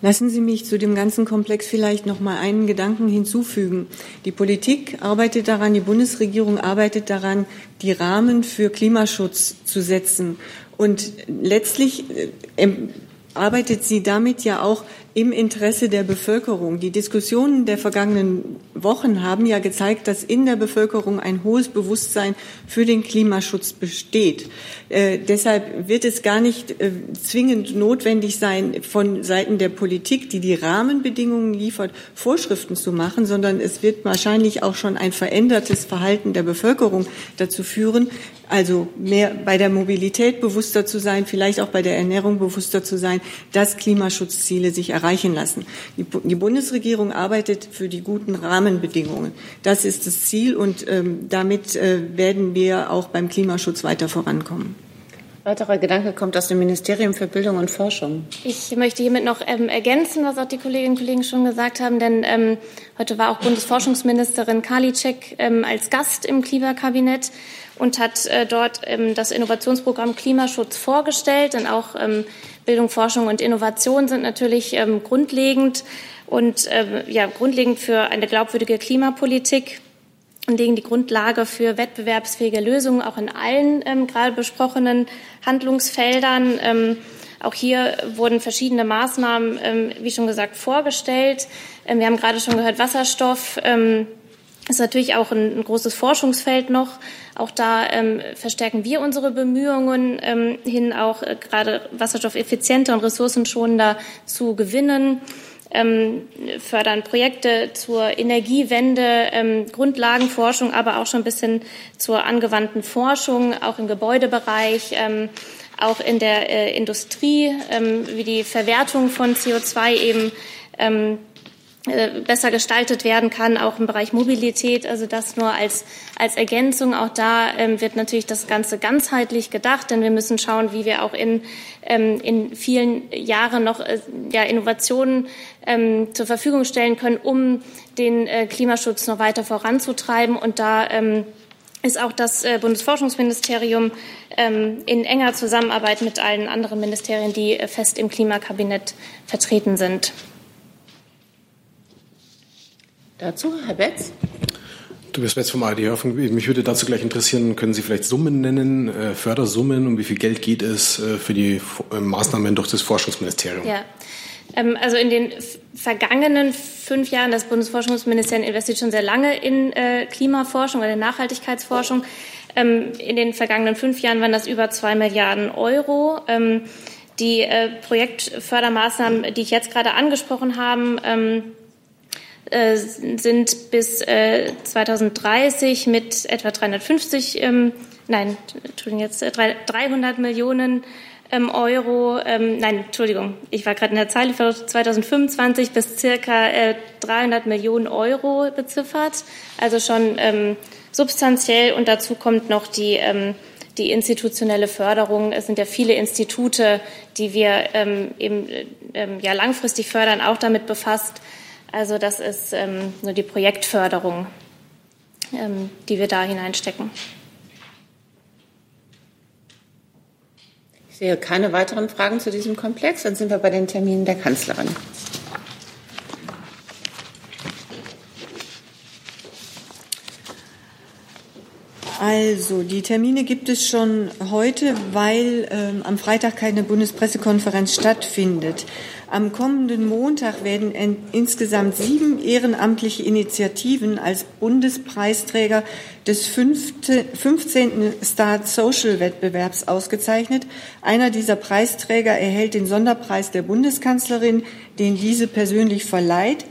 Lassen Sie mich zu dem ganzen Komplex vielleicht noch mal einen Gedanken hinzufügen. Die Politik arbeitet daran, die Bundesregierung arbeitet daran, die Rahmen für Klimaschutz zu setzen. Und letztlich äh, arbeitet sie damit ja auch im Interesse der Bevölkerung. Die Diskussionen der vergangenen Wochen haben ja gezeigt, dass in der Bevölkerung ein hohes Bewusstsein für den Klimaschutz besteht. Äh, deshalb wird es gar nicht äh, zwingend notwendig sein, von Seiten der Politik, die die Rahmenbedingungen liefert, Vorschriften zu machen, sondern es wird wahrscheinlich auch schon ein verändertes Verhalten der Bevölkerung dazu führen, also mehr bei der Mobilität bewusster zu sein, vielleicht auch bei der Ernährung bewusster zu sein, dass Klimaschutzziele sich erreichen lassen. Die, die Bundesregierung arbeitet für die guten Rahmenbedingungen. Das ist das Ziel und ähm, damit äh, werden wir auch beim Klimaschutz weiter vorankommen. Weiterer Gedanke kommt aus dem Ministerium für Bildung und Forschung. Ich möchte hiermit noch ähm, ergänzen, was auch die Kolleginnen und Kollegen schon gesagt haben, denn ähm, heute war auch Bundesforschungsministerin Karliczek ähm, als Gast im Klimakabinett und hat äh, dort ähm, das Innovationsprogramm Klimaschutz vorgestellt. Denn auch ähm, Bildung, Forschung und Innovation sind natürlich ähm, grundlegend und ja, grundlegend für eine glaubwürdige Klimapolitik und legen die Grundlage für wettbewerbsfähige Lösungen auch in allen ähm, gerade besprochenen Handlungsfeldern. Ähm, auch hier wurden verschiedene Maßnahmen, ähm, wie schon gesagt, vorgestellt. wir haben gerade schon gehört, Wasserstoff ist natürlich auch ein, ein großes Forschungsfeld noch. Auch da ähm, verstärken wir unsere Bemühungen ähm, hin, auch äh, gerade wasserstoffeffizienter und ressourcenschonender zu gewinnen. Ähm, fördern Projekte zur Energiewende, ähm, Grundlagenforschung, aber auch schon ein bisschen zur angewandten Forschung, auch im Gebäudebereich, ähm, auch in der äh, Industrie, ähm, wie die Verwertung von CO2 eben ähm, äh, besser gestaltet werden kann, auch im Bereich Mobilität. Also das nur als, als Ergänzung. Auch da ähm, wird natürlich das Ganze ganzheitlich gedacht, denn wir müssen schauen, wie wir auch in, ähm, in vielen Jahren noch äh, ja, Innovationen ähm, zur Verfügung stellen können, um den äh, Klimaschutz noch weiter voranzutreiben. Und da ähm, ist auch das äh, Bundesforschungsministerium ähm, in enger Zusammenarbeit mit allen anderen Ministerien, die äh, fest im Klimakabinett vertreten sind. Dazu, Herr Betz. Tobias Betz vom ADR. Mich würde dazu gleich interessieren, können Sie vielleicht Summen nennen, äh, Fördersummen, um wie viel Geld geht es äh, für die äh, Maßnahmen durch das Forschungsministerium? Ja. Ähm, also in den vergangenen fünf Jahren, das Bundesforschungsministerium investiert schon sehr lange in Klimaforschung oder in Nachhaltigkeitsforschung. Ähm, in den vergangenen fünf Jahren waren das über zwei Milliarden Euro. Ähm, die Projektfördermaßnahmen, die ich jetzt gerade angesprochen habe, äh, sind bis äh, 2030 mit etwa 350, ähm, nein, Entschuldigung, jetzt äh, 300 Millionen ähm, Euro, ähm, nein, Entschuldigung, ich war gerade in der Zeile, 2025 bis circa äh, 300 Millionen Euro beziffert, also schon ähm, substanziell und dazu kommt noch die ähm, die institutionelle Förderung. Es sind ja viele Institute, die wir ähm, eben ähm, ja langfristig fördern, auch damit befasst, also das ist ähm, nur die Projektförderung, ähm, die wir da hineinstecken. Ich sehe keine weiteren Fragen zu diesem Komplex. Dann sind wir bei den Terminen der Kanzlerin. Also, die Termine gibt es schon heute, weil ähm, am Freitag keine Bundespressekonferenz stattfindet. Am kommenden Montag werden insgesamt sieben ehrenamtliche Initiativen als Bundespreisträger des 15. Start Social Wettbewerbs ausgezeichnet. Einer dieser Preisträger erhält den Sonderpreis der Bundeskanzlerin, den diese persönlich verleiht.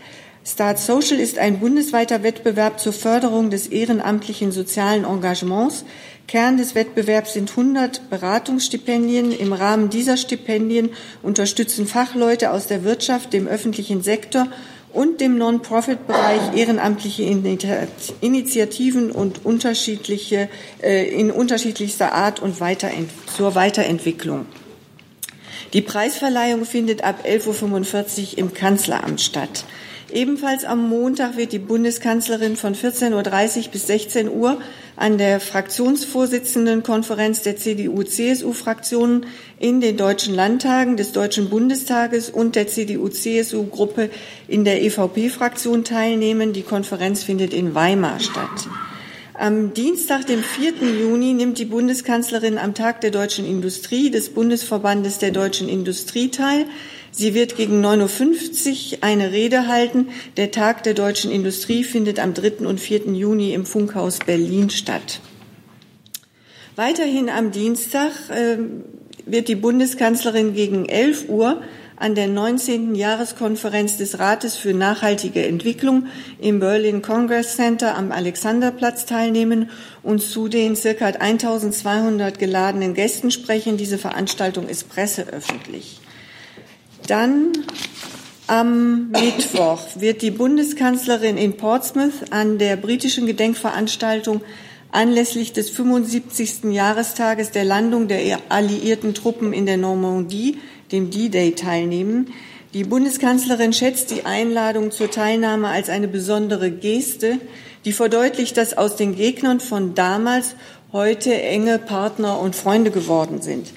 Start Social ist ein bundesweiter Wettbewerb zur Förderung des ehrenamtlichen sozialen Engagements. Kern des Wettbewerbs sind 100 Beratungsstipendien. Im Rahmen dieser Stipendien unterstützen Fachleute aus der Wirtschaft, dem öffentlichen Sektor und dem Non-Profit-Bereich ehrenamtliche Initiativen und unterschiedliche, äh, in unterschiedlichster Art und Weiterent zur Weiterentwicklung. Die Preisverleihung findet ab 11.45 Uhr im Kanzleramt statt. Ebenfalls am Montag wird die Bundeskanzlerin von 14.30 Uhr bis 16 Uhr an der Fraktionsvorsitzendenkonferenz der CDU-CSU-Fraktionen in den deutschen Landtagen des Deutschen Bundestages und der CDU-CSU-Gruppe in der EVP-Fraktion teilnehmen. Die Konferenz findet in Weimar statt. Am Dienstag, dem 4. Juni, nimmt die Bundeskanzlerin am Tag der deutschen Industrie des Bundesverbandes der deutschen Industrie teil. Sie wird gegen 9.50 Uhr eine Rede halten. Der Tag der deutschen Industrie findet am 3. und 4. Juni im Funkhaus Berlin statt. Weiterhin am Dienstag äh, wird die Bundeskanzlerin gegen 11 Uhr an der 19. Jahreskonferenz des Rates für nachhaltige Entwicklung im Berlin Congress Center am Alexanderplatz teilnehmen und zu den circa 1200 geladenen Gästen sprechen. Diese Veranstaltung ist presseöffentlich. Dann am Mittwoch wird die Bundeskanzlerin in Portsmouth an der britischen Gedenkveranstaltung anlässlich des 75. Jahrestages der Landung der alliierten Truppen in der Normandie, dem D-Day, teilnehmen. Die Bundeskanzlerin schätzt die Einladung zur Teilnahme als eine besondere Geste, die verdeutlicht, dass aus den Gegnern von damals heute enge Partner und Freunde geworden sind.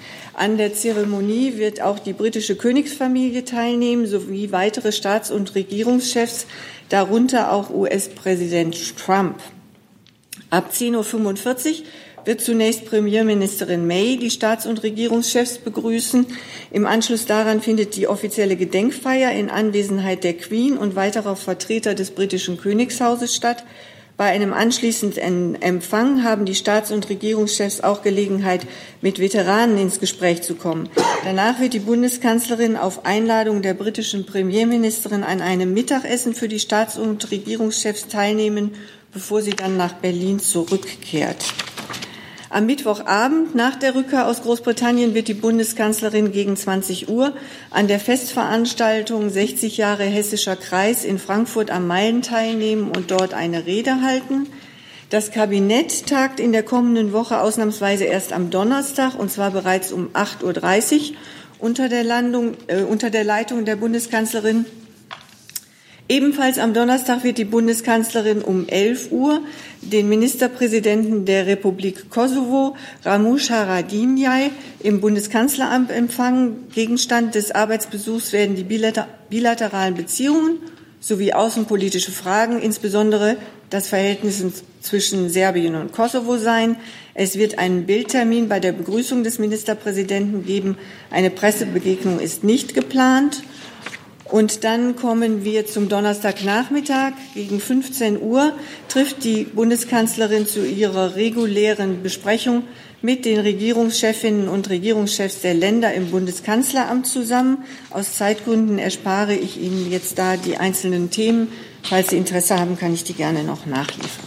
An der Zeremonie wird auch die britische Königsfamilie teilnehmen, sowie weitere Staats- und Regierungschefs, darunter auch US-Präsident Trump. Ab 10.45 Uhr wird zunächst Premierministerin May die Staats- und Regierungschefs begrüßen. Im Anschluss daran findet die offizielle Gedenkfeier in Anwesenheit der Queen und weiterer Vertreter des britischen Königshauses statt. Bei einem anschließenden Empfang haben die Staats- und Regierungschefs auch Gelegenheit, mit Veteranen ins Gespräch zu kommen. Danach wird die Bundeskanzlerin auf Einladung der britischen Premierministerin an einem Mittagessen für die Staats- und Regierungschefs teilnehmen, bevor sie dann nach Berlin zurückkehrt. Am Mittwochabend nach der Rückkehr aus Großbritannien wird die Bundeskanzlerin gegen 20 Uhr an der Festveranstaltung 60 Jahre Hessischer Kreis in Frankfurt am Main teilnehmen und dort eine Rede halten. Das Kabinett tagt in der kommenden Woche ausnahmsweise erst am Donnerstag und zwar bereits um 8.30 Uhr unter der, Landung, äh, unter der Leitung der Bundeskanzlerin Ebenfalls am Donnerstag wird die Bundeskanzlerin um 11 Uhr den Ministerpräsidenten der Republik Kosovo, Ramush Haradinjai, im Bundeskanzleramt empfangen. Gegenstand des Arbeitsbesuchs werden die bilateralen Beziehungen sowie außenpolitische Fragen, insbesondere das Verhältnis zwischen Serbien und Kosovo sein. Es wird einen Bildtermin bei der Begrüßung des Ministerpräsidenten geben. Eine Pressebegegnung ist nicht geplant. Und dann kommen wir zum Donnerstagnachmittag. Gegen 15 Uhr trifft die Bundeskanzlerin zu ihrer regulären Besprechung mit den Regierungschefinnen und Regierungschefs der Länder im Bundeskanzleramt zusammen. Aus Zeitgründen erspare ich Ihnen jetzt da die einzelnen Themen. Falls Sie Interesse haben, kann ich die gerne noch nachliefern.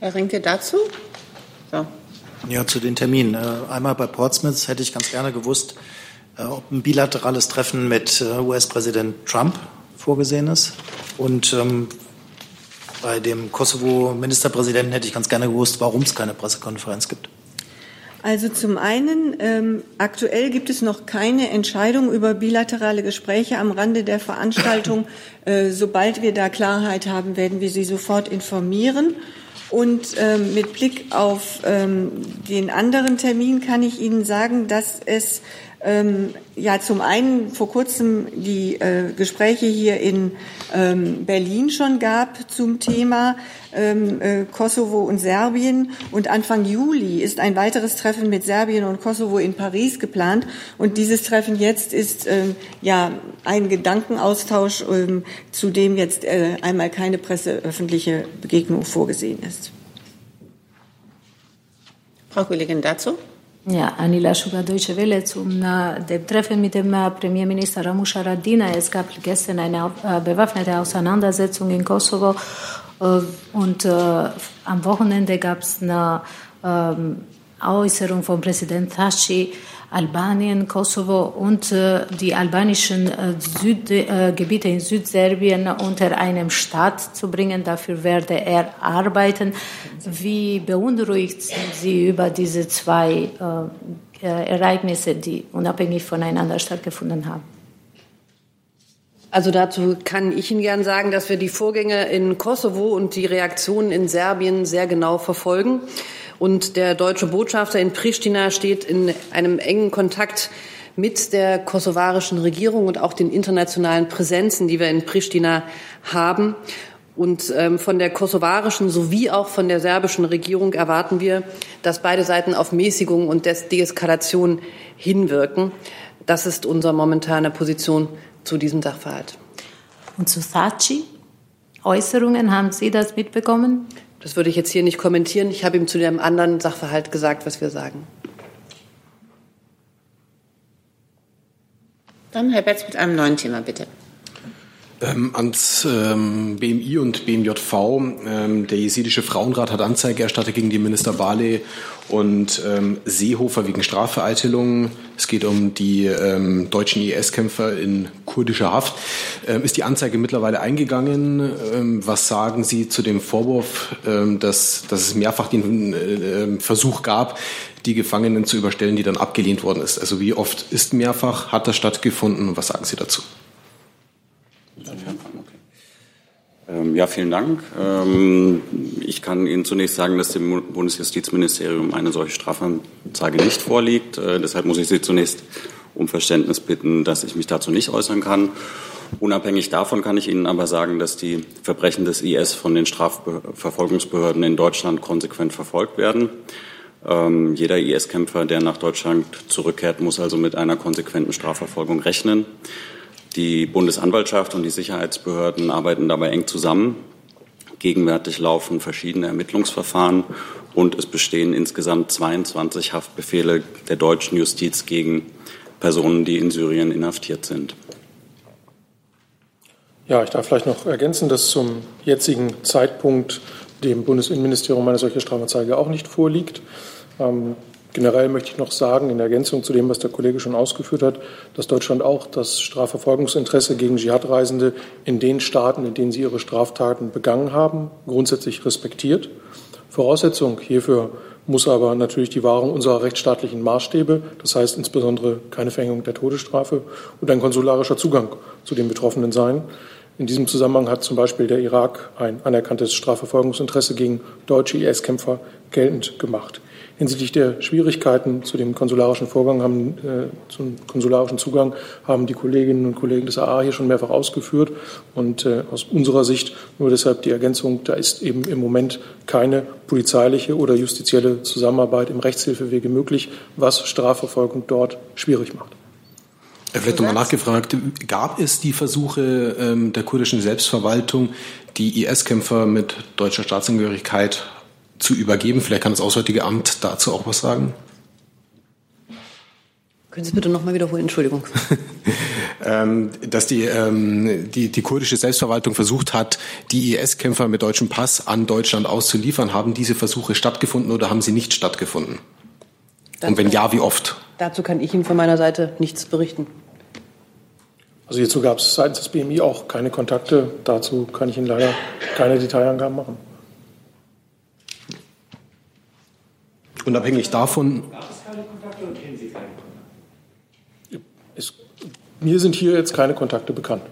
Herr Rinke dazu? So. Ja, zu den Terminen. Äh, einmal bei Portsmouth hätte ich ganz gerne gewusst, äh, ob ein bilaterales Treffen mit äh, US-Präsident Trump vorgesehen ist. Und ähm, bei dem Kosovo-Ministerpräsidenten hätte ich ganz gerne gewusst, warum es keine Pressekonferenz gibt. Also zum einen, ähm, aktuell gibt es noch keine Entscheidung über bilaterale Gespräche am Rande der Veranstaltung. Äh, sobald wir da Klarheit haben, werden wir Sie sofort informieren. Und ähm, mit Blick auf ähm, den anderen Termin kann ich Ihnen sagen, dass es ähm, ja zum einen vor kurzem die äh, Gespräche hier in ähm, Berlin schon gab zum Thema ähm, äh, Kosovo und Serbien und Anfang Juli ist ein weiteres Treffen mit Serbien und Kosovo in Paris geplant und dieses Treffen jetzt ist ähm, ja ein Gedankenaustausch, ähm, zu dem jetzt äh, einmal keine presseöffentliche Begegnung vorgesehen ist. Frau Kollegin dazu? Ja, Anila Schuga Deutsche Welle zum äh, dem Treffen mit dem äh, Premierminister Ramush Haradina. Es gab gestern eine äh, bewaffnete Auseinandersetzung in Kosovo Und am Wochenende gab es eine ähm, Äußerung von Präsident Thaci, Albanien, Kosovo und äh, die albanischen äh, Süd, äh, Gebiete in Südserbien unter einem Staat zu bringen. Dafür werde er arbeiten. Wie beunruhigt sind Sie über diese zwei Ereignisse, die unabhängig voneinander stattgefunden haben? Also dazu kann ich Ihnen gern sagen, dass wir die Vorgänge in Kosovo und die Reaktionen in Serbien sehr genau verfolgen. Und der deutsche Botschafter in Pristina steht in einem engen Kontakt mit der kosovarischen Regierung und auch den internationalen Präsenzen, die wir in Pristina haben. Und ähm, von der kosovarischen sowie auch von der serbischen Regierung erwarten wir, dass beide Seiten auf Mäßigung und Des Deeskalation hinwirken. Das ist unsere momentane Position zu diesem Sachverhalt. Und zu Sachi? Äußerungen, haben Sie das mitbekommen? Das würde ich jetzt hier nicht kommentieren. Ich habe ihm zu dem anderen Sachverhalt gesagt, was wir sagen. Dann Herr Betz mit einem neuen Thema, bitte. Ähm, ans ähm, BMI und BMJV. Ähm, der jesidische Frauenrat hat Anzeige erstattet gegen die Minister Barley und ähm, Seehofer wegen Strafvereitelung. Es geht um die ähm, deutschen IS-Kämpfer in kurdischer Haft. Ähm, ist die Anzeige mittlerweile eingegangen? Was sagen Sie zu dem Vorwurf, dass, dass es mehrfach den äh, Versuch gab, die Gefangenen zu überstellen, die dann abgelehnt worden ist? Also wie oft ist mehrfach, hat das stattgefunden? Was sagen Sie dazu? Ähm, ja, vielen Dank. Ähm, ich kann Ihnen zunächst sagen, dass dem Bundesjustizministerium eine solche Strafanzeige nicht vorliegt. Äh, deshalb muss ich Sie zunächst um Verständnis bitten, dass ich mich dazu nicht äußern kann. Unabhängig davon kann ich Ihnen aber sagen, dass die Verbrechen des IS von den Strafverfolgungsbehörden in Deutschland konsequent verfolgt werden. Ähm, jeder IS-Kämpfer, der nach Deutschland zurückkehrt, muss also mit einer konsequenten Strafverfolgung rechnen. Die Bundesanwaltschaft und die Sicherheitsbehörden arbeiten dabei eng zusammen. Gegenwärtig laufen verschiedene Ermittlungsverfahren und es bestehen insgesamt 22 Haftbefehle der deutschen Justiz gegen Personen, die in Syrien inhaftiert sind. Ja, ich darf vielleicht noch ergänzen, dass zum jetzigen Zeitpunkt dem Bundesinnenministerium eine solche Strafanzeige auch nicht vorliegt. Generell möchte ich noch sagen, in Ergänzung zu dem, was der Kollege schon ausgeführt hat, dass Deutschland auch das Strafverfolgungsinteresse gegen Dschihad-Reisende in den Staaten, in denen sie ihre Straftaten begangen haben, grundsätzlich respektiert. Voraussetzung hierfür muss aber natürlich die Wahrung unserer rechtsstaatlichen Maßstäbe, das heißt insbesondere keine Verhängung der Todesstrafe und ein konsularischer Zugang zu den Betroffenen sein. In diesem Zusammenhang hat zum Beispiel der Irak ein anerkanntes Strafverfolgungsinteresse gegen deutsche IS-Kämpfer geltend gemacht. Hinsichtlich der Schwierigkeiten zu dem konsularischen Vorgang haben, äh, zum konsularischen Zugang haben die Kolleginnen und Kollegen des AA hier schon mehrfach ausgeführt. Und äh, aus unserer Sicht nur deshalb die Ergänzung, da ist eben im Moment keine polizeiliche oder justizielle Zusammenarbeit im Rechtshilfewege möglich, was Strafverfolgung dort schwierig macht. Vielleicht nochmal nachgefragt, gab es die Versuche ähm, der kurdischen Selbstverwaltung, die IS-Kämpfer mit deutscher Staatsangehörigkeit zu übergeben. Vielleicht kann das Auswärtige Amt dazu auch was sagen. Können Sie bitte noch mal wiederholen? Entschuldigung. ähm, dass die, ähm, die, die kurdische Selbstverwaltung versucht hat, die IS-Kämpfer mit deutschem Pass an Deutschland auszuliefern. Haben diese Versuche stattgefunden oder haben sie nicht stattgefunden? Dazu Und wenn ja, wie oft? Dazu kann ich Ihnen von meiner Seite nichts berichten. Also hierzu gab es seitens des BMI auch keine Kontakte. Dazu kann ich Ihnen leider keine Detailangaben machen. Unabhängig davon. Es, mir sind hier jetzt keine Kontakte bekannt.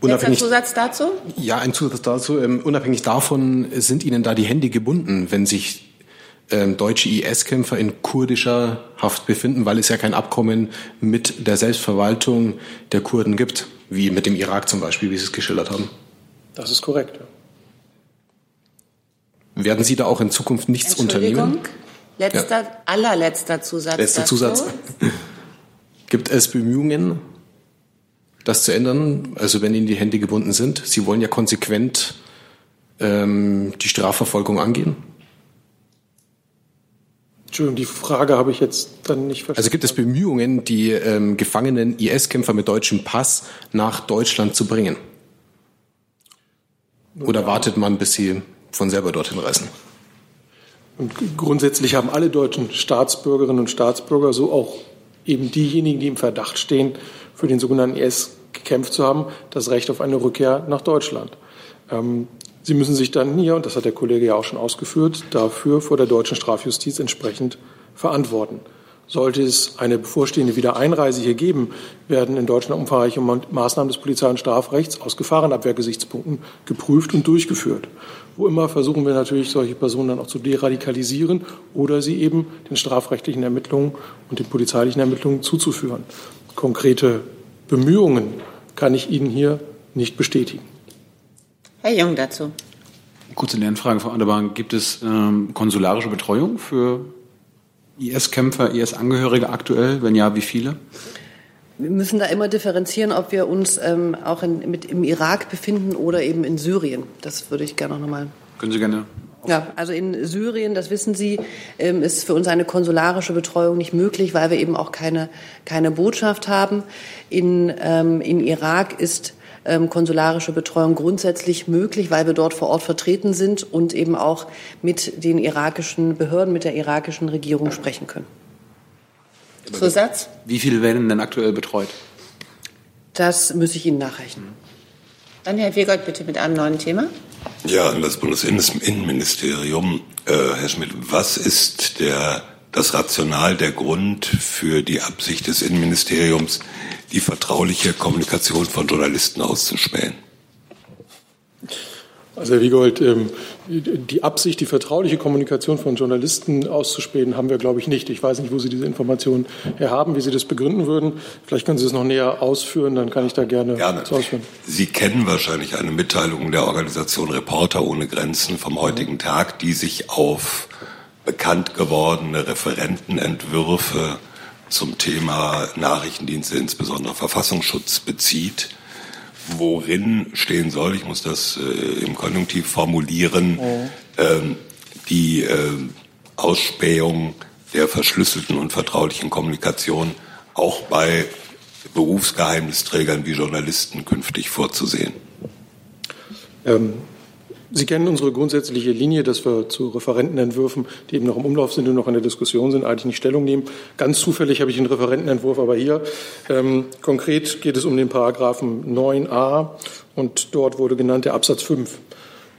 Unabhängig, Zusatz dazu? Ja, ein Zusatz dazu. Ähm, unabhängig davon sind Ihnen da die Hände gebunden, wenn sich ähm, deutsche IS-Kämpfer in kurdischer Haft befinden, weil es ja kein Abkommen mit der Selbstverwaltung der Kurden gibt, wie mit dem Irak zum Beispiel, wie Sie es geschildert haben. Das ist korrekt. Ja. Werden Sie da auch in Zukunft nichts unternehmen? Letzter, ja. allerletzter Zusatz. Letzter dazu. Zusatz. Gibt es Bemühungen, das zu ändern? Also wenn Ihnen die Hände gebunden sind, Sie wollen ja konsequent ähm, die Strafverfolgung angehen? Entschuldigung, die Frage habe ich jetzt dann nicht verstanden. Also gibt es Bemühungen, die ähm, gefangenen IS-Kämpfer mit deutschem Pass nach Deutschland zu bringen? Oder wartet man, bis sie von selber dorthin reisen? Und grundsätzlich haben alle deutschen Staatsbürgerinnen und Staatsbürger, so auch eben diejenigen, die im Verdacht stehen, für den sogenannten IS gekämpft zu haben, das Recht auf eine Rückkehr nach Deutschland. Ähm, Sie müssen sich dann hier, und das hat der Kollege ja auch schon ausgeführt, dafür vor der deutschen Strafjustiz entsprechend verantworten. Sollte es eine bevorstehende Wiedereinreise hier geben, werden in Deutschland umfangreiche Maßnahmen des Polizei- und Strafrechts aus Gefahrenabwehrgesichtspunkten geprüft und durchgeführt. Wo immer versuchen wir natürlich, solche Personen dann auch zu deradikalisieren oder sie eben den strafrechtlichen Ermittlungen und den polizeilichen Ermittlungen zuzuführen. Konkrete Bemühungen kann ich Ihnen hier nicht bestätigen. Herr Jung dazu. Kurze Lernfrage, Frau Aderbahn. Gibt es ähm, konsularische Betreuung für IS-Kämpfer, IS-Angehörige aktuell? Wenn ja, wie viele? Wir müssen da immer differenzieren, ob wir uns ähm, auch in, mit, im Irak befinden oder eben in Syrien. Das würde ich gerne noch mal. Können Sie gerne. Ja, also in Syrien, das wissen Sie, ähm, ist für uns eine konsularische Betreuung nicht möglich, weil wir eben auch keine, keine Botschaft haben. In, ähm, in Irak ist ähm, konsularische Betreuung grundsätzlich möglich, weil wir dort vor Ort vertreten sind und eben auch mit den irakischen Behörden, mit der irakischen Regierung sprechen können. Zusatz? Wie viele werden denn aktuell betreut? Das muss ich Ihnen nachrechnen. Dann Herr Wegold bitte mit einem neuen Thema. Ja, an das Bundesinnenministerium. Äh, Herr Schmidt, was ist der, das Rational, der Grund für die Absicht des Innenministeriums, die vertrauliche Kommunikation von Journalisten auszuspähen? Also Herr Wiegold, ähm, die Absicht, die vertrauliche Kommunikation von Journalisten auszuspähen, haben wir, glaube ich, nicht. Ich weiß nicht, wo Sie diese Informationen her haben, wie Sie das begründen würden. Vielleicht können Sie es noch näher ausführen, dann kann ich da gerne, gerne. ausführen. Sie kennen wahrscheinlich eine Mitteilung der Organisation Reporter ohne Grenzen vom heutigen Tag, die sich auf bekannt gewordene Referentenentwürfe zum Thema Nachrichtendienste, insbesondere Verfassungsschutz, bezieht, worin stehen soll, ich muss das äh, im Konjunktiv formulieren, mhm. ähm, die äh, Ausspähung der verschlüsselten und vertraulichen Kommunikation auch bei Berufsgeheimnisträgern wie Journalisten künftig vorzusehen. Ähm, Sie kennen unsere grundsätzliche Linie, dass wir zu Referentenentwürfen, die eben noch im Umlauf sind und noch in der Diskussion sind, eigentlich nicht Stellung nehmen. Ganz zufällig habe ich einen Referentenentwurf aber hier. Ähm, konkret geht es um den Paragraphen 9a und dort wurde genannt der Absatz 5.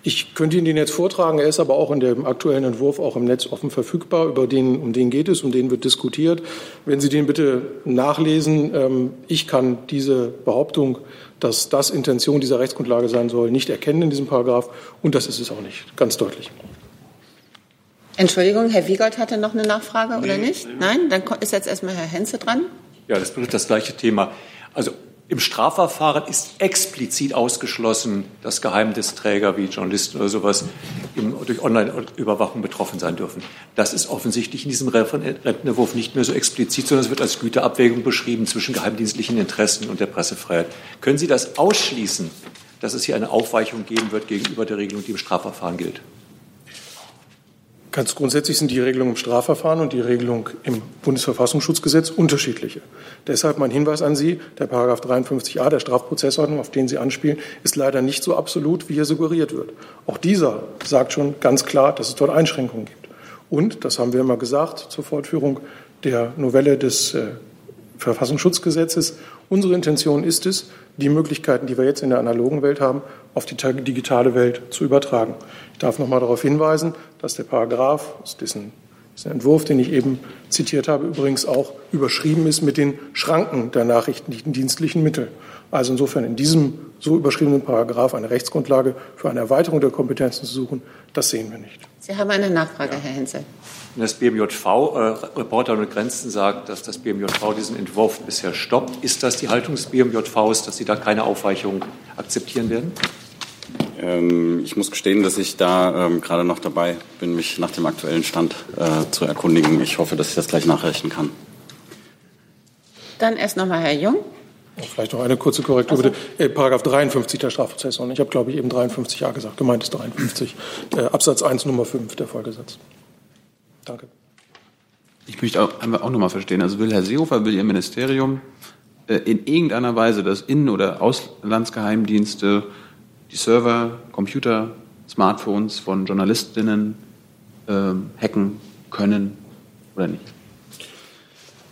Ich könnte Ihnen den jetzt vortragen, er ist aber auch in dem aktuellen Entwurf auch im Netz offen verfügbar. Über den, um den geht es, um den wird diskutiert. Wenn Sie den bitte nachlesen, ähm, ich kann diese Behauptung dass das Intention dieser Rechtsgrundlage sein soll, nicht erkennen in diesem Paragraph. Und das ist es auch nicht, ganz deutlich. Entschuldigung, Herr Wiegold hatte noch eine Nachfrage oder nicht? Nein? Dann ist jetzt erstmal Herr Henze dran. Ja, das betrifft das gleiche Thema. Also im Strafverfahren ist explizit ausgeschlossen, dass Geheimnisträger wie Journalisten oder sowas durch Online-Überwachung betroffen sein dürfen. Das ist offensichtlich in diesem Referentenentwurf nicht mehr so explizit, sondern es wird als Güterabwägung beschrieben zwischen geheimdienstlichen Interessen und der Pressefreiheit. Können Sie das ausschließen, dass es hier eine Aufweichung geben wird gegenüber der Regelung, die im Strafverfahren gilt? Ganz grundsätzlich sind die Regelungen im Strafverfahren und die Regelung im Bundesverfassungsschutzgesetz unterschiedliche. Deshalb mein Hinweis an Sie, der Paragraph 53a der Strafprozessordnung, auf den Sie anspielen, ist leider nicht so absolut, wie hier suggeriert wird. Auch dieser sagt schon ganz klar, dass es dort Einschränkungen gibt. Und, das haben wir immer gesagt, zur Fortführung der Novelle des äh, Verfassungsschutzgesetzes, unsere Intention ist es, die Möglichkeiten, die wir jetzt in der analogen Welt haben, auf die digitale Welt zu übertragen. Ich darf noch mal darauf hinweisen, dass der Paragraph diesem, diesem Entwurf, den ich eben zitiert habe, übrigens auch überschrieben ist mit den Schranken der nachrichtendienstlichen Mittel. Also insofern in diesem so überschriebenen Paragraph eine Rechtsgrundlage für eine Erweiterung der Kompetenzen zu suchen, das sehen wir nicht. Sie haben eine Nachfrage, ja. Herr Henzel. Das BMJV, äh, Reporter ohne Grenzen, sagt, dass das BMJV diesen Entwurf bisher stoppt. Ist das die Haltung des BMJVs, dass Sie da keine Aufweichung akzeptieren werden? Ähm, ich muss gestehen, dass ich da ähm, gerade noch dabei bin, mich nach dem aktuellen Stand äh, zu erkundigen. Ich hoffe, dass ich das gleich nachrechnen kann. Dann erst noch mal Herr Jung. Vielleicht noch eine kurze Korrektur bitte. Äh, Paragraph 53 der Strafprozessordnung. Ich habe, glaube ich, eben 53a gesagt. Gemeint ist 53. Äh, Absatz 1 Nummer 5 der Folgesatz. Danke. Ich möchte auch, auch noch mal verstehen. Also will Herr Seehofer, will Ihr Ministerium äh, in irgendeiner Weise, dass Innen- oder Auslandsgeheimdienste die Server, Computer, Smartphones von Journalistinnen äh, hacken können oder nicht?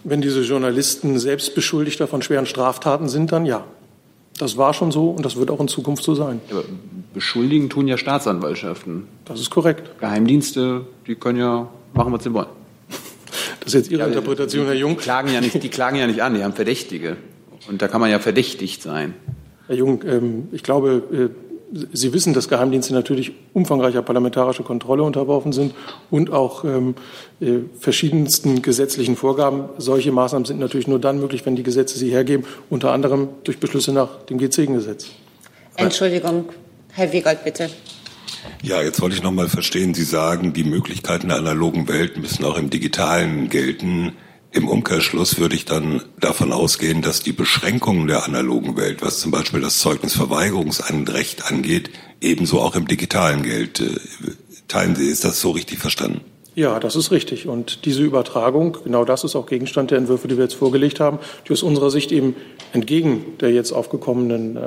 Wenn diese Journalisten selbst Beschuldigter von schweren Straftaten sind, dann ja. Das war schon so und das wird auch in Zukunft so sein. Aber beschuldigen tun ja Staatsanwaltschaften. Das ist korrekt. Geheimdienste, die können ja machen, was sie wollen. Das ist jetzt Ihre ja, Interpretation, die, Herr Jung. Die klagen, ja nicht, die klagen ja nicht an, die haben Verdächtige. Und da kann man ja verdächtigt sein. Herr Jung, ähm, ich glaube, äh, Sie wissen, dass Geheimdienste natürlich umfangreicher parlamentarischer Kontrolle unterworfen sind und auch ähm, äh, verschiedensten gesetzlichen Vorgaben. Solche Maßnahmen sind natürlich nur dann möglich, wenn die Gesetze sie hergeben, unter anderem durch Beschlüsse nach dem G10-Gesetz. Entschuldigung, Herr Wiegold, bitte. Ja, jetzt wollte ich noch mal verstehen. Sie sagen, die Möglichkeiten der analogen Welt müssen auch im digitalen gelten. Im Umkehrschluss würde ich dann davon ausgehen, dass die Beschränkungen der analogen Welt, was zum Beispiel das Zeugnisverweigerungsrecht angeht, ebenso auch im digitalen gilt. Äh, teilen Sie, ist das so richtig verstanden? Ja, das ist richtig. Und diese Übertragung, genau das ist auch Gegenstand der Entwürfe, die wir jetzt vorgelegt haben, die aus unserer Sicht eben entgegen der jetzt aufgekommenen äh,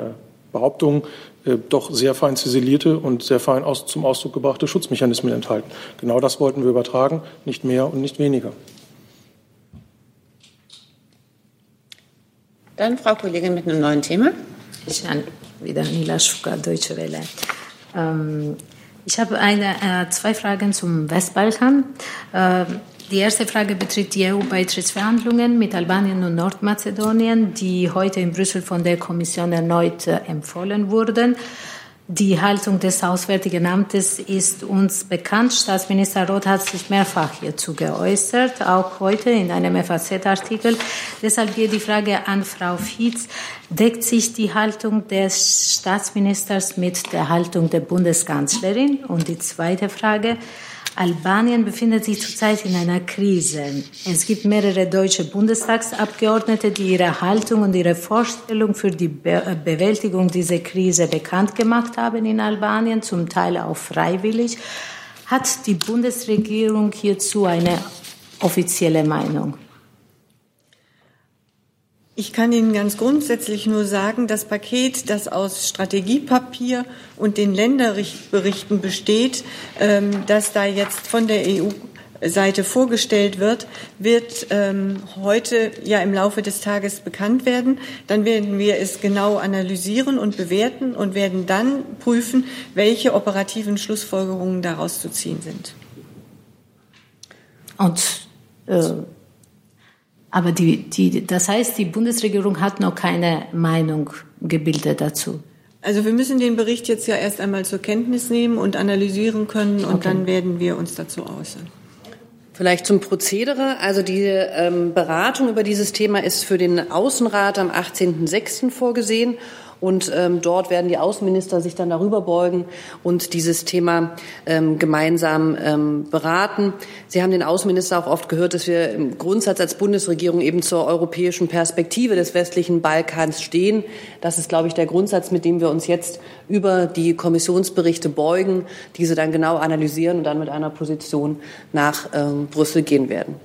Behauptungen äh, doch sehr fein ziselierte und sehr fein aus, zum Ausdruck gebrachte Schutzmechanismen enthalten. Genau das wollten wir übertragen, nicht mehr und nicht weniger. Dann Frau Kollegin mit einem neuen Thema. Ich bin wieder Nila Schuka, Deutsche Welle. Ähm, ich habe eine, äh, zwei Fragen zum Westbalkan. Äh, die erste Frage betrifft die EU-Beitrittsverhandlungen mit Albanien und Nordmazedonien, die heute in Brüssel von der Kommission erneut äh, empfohlen wurden. Die Haltung des Auswärtigen Amtes ist uns bekannt. Staatsminister Roth hat sich mehrfach hierzu geäußert, auch heute in einem FAZ-Artikel. Deshalb geht die Frage an Frau Fietz. Deckt sich die Haltung des Staatsministers mit der Haltung der Bundeskanzlerin? Und die zweite Frage. Albanien befindet sich zurzeit in einer Krise. Es gibt mehrere deutsche Bundestagsabgeordnete, die ihre Haltung und ihre Vorstellung für die Be äh, Bewältigung dieser Krise bekannt gemacht haben in Albanien, zum Teil auch freiwillig. Hat die Bundesregierung hierzu eine offizielle Meinung? Ich kann Ihnen ganz grundsätzlich nur sagen, das Paket, das aus Strategiepapier und den Länderberichten besteht, ähm, das da jetzt von der EU Seite vorgestellt wird, wird ähm, heute ja im Laufe des Tages bekannt werden. Dann werden wir es genau analysieren und bewerten und werden dann prüfen, welche operativen Schlussfolgerungen daraus zu ziehen sind. Und äh aber die, die, das heißt, die Bundesregierung hat noch keine Meinung gebildet dazu. Also wir müssen den Bericht jetzt ja erst einmal zur Kenntnis nehmen und analysieren können und okay. dann werden wir uns dazu äußern. Vielleicht zum Prozedere. Also die ähm, Beratung über dieses Thema ist für den Außenrat am 18.06. vorgesehen und ähm, dort werden die Außenminister sich dann darüber beugen und dieses Thema ähm, gemeinsam ähm, beraten. Sie haben den Außenminister auch oft gehört, dass wir im Grundsatz als Bundesregierung eben zur europäischen Perspektive des westlichen Balkans stehen. Das ist, glaube ich, der Grundsatz, mit dem wir uns jetzt über die Kommissionsberichte beugen, diese dann genau analysieren und dann mit einer Position nach ähm, Brüssel gehen werden.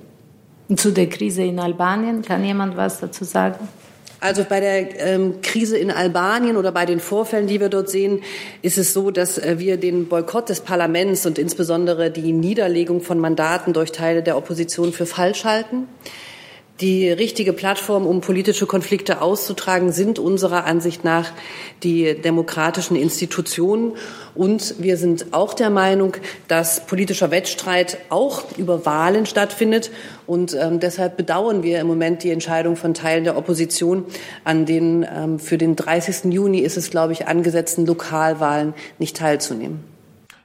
Zu der Krise in Albanien kann jemand was dazu sagen? Also bei der ähm, Krise in Albanien oder bei den Vorfällen, die wir dort sehen, ist es so, dass äh, wir den Boykott des Parlaments und insbesondere die Niederlegung von Mandaten durch Teile der Opposition für falsch halten. Die richtige Plattform, um politische Konflikte auszutragen, sind unserer Ansicht nach die demokratischen Institutionen. Und wir sind auch der Meinung, dass politischer Wettstreit auch über Wahlen stattfindet. Und ähm, deshalb bedauern wir im Moment die Entscheidung von Teilen der Opposition, an den ähm, für den 30. Juni ist es, glaube ich, angesetzten Lokalwahlen nicht teilzunehmen.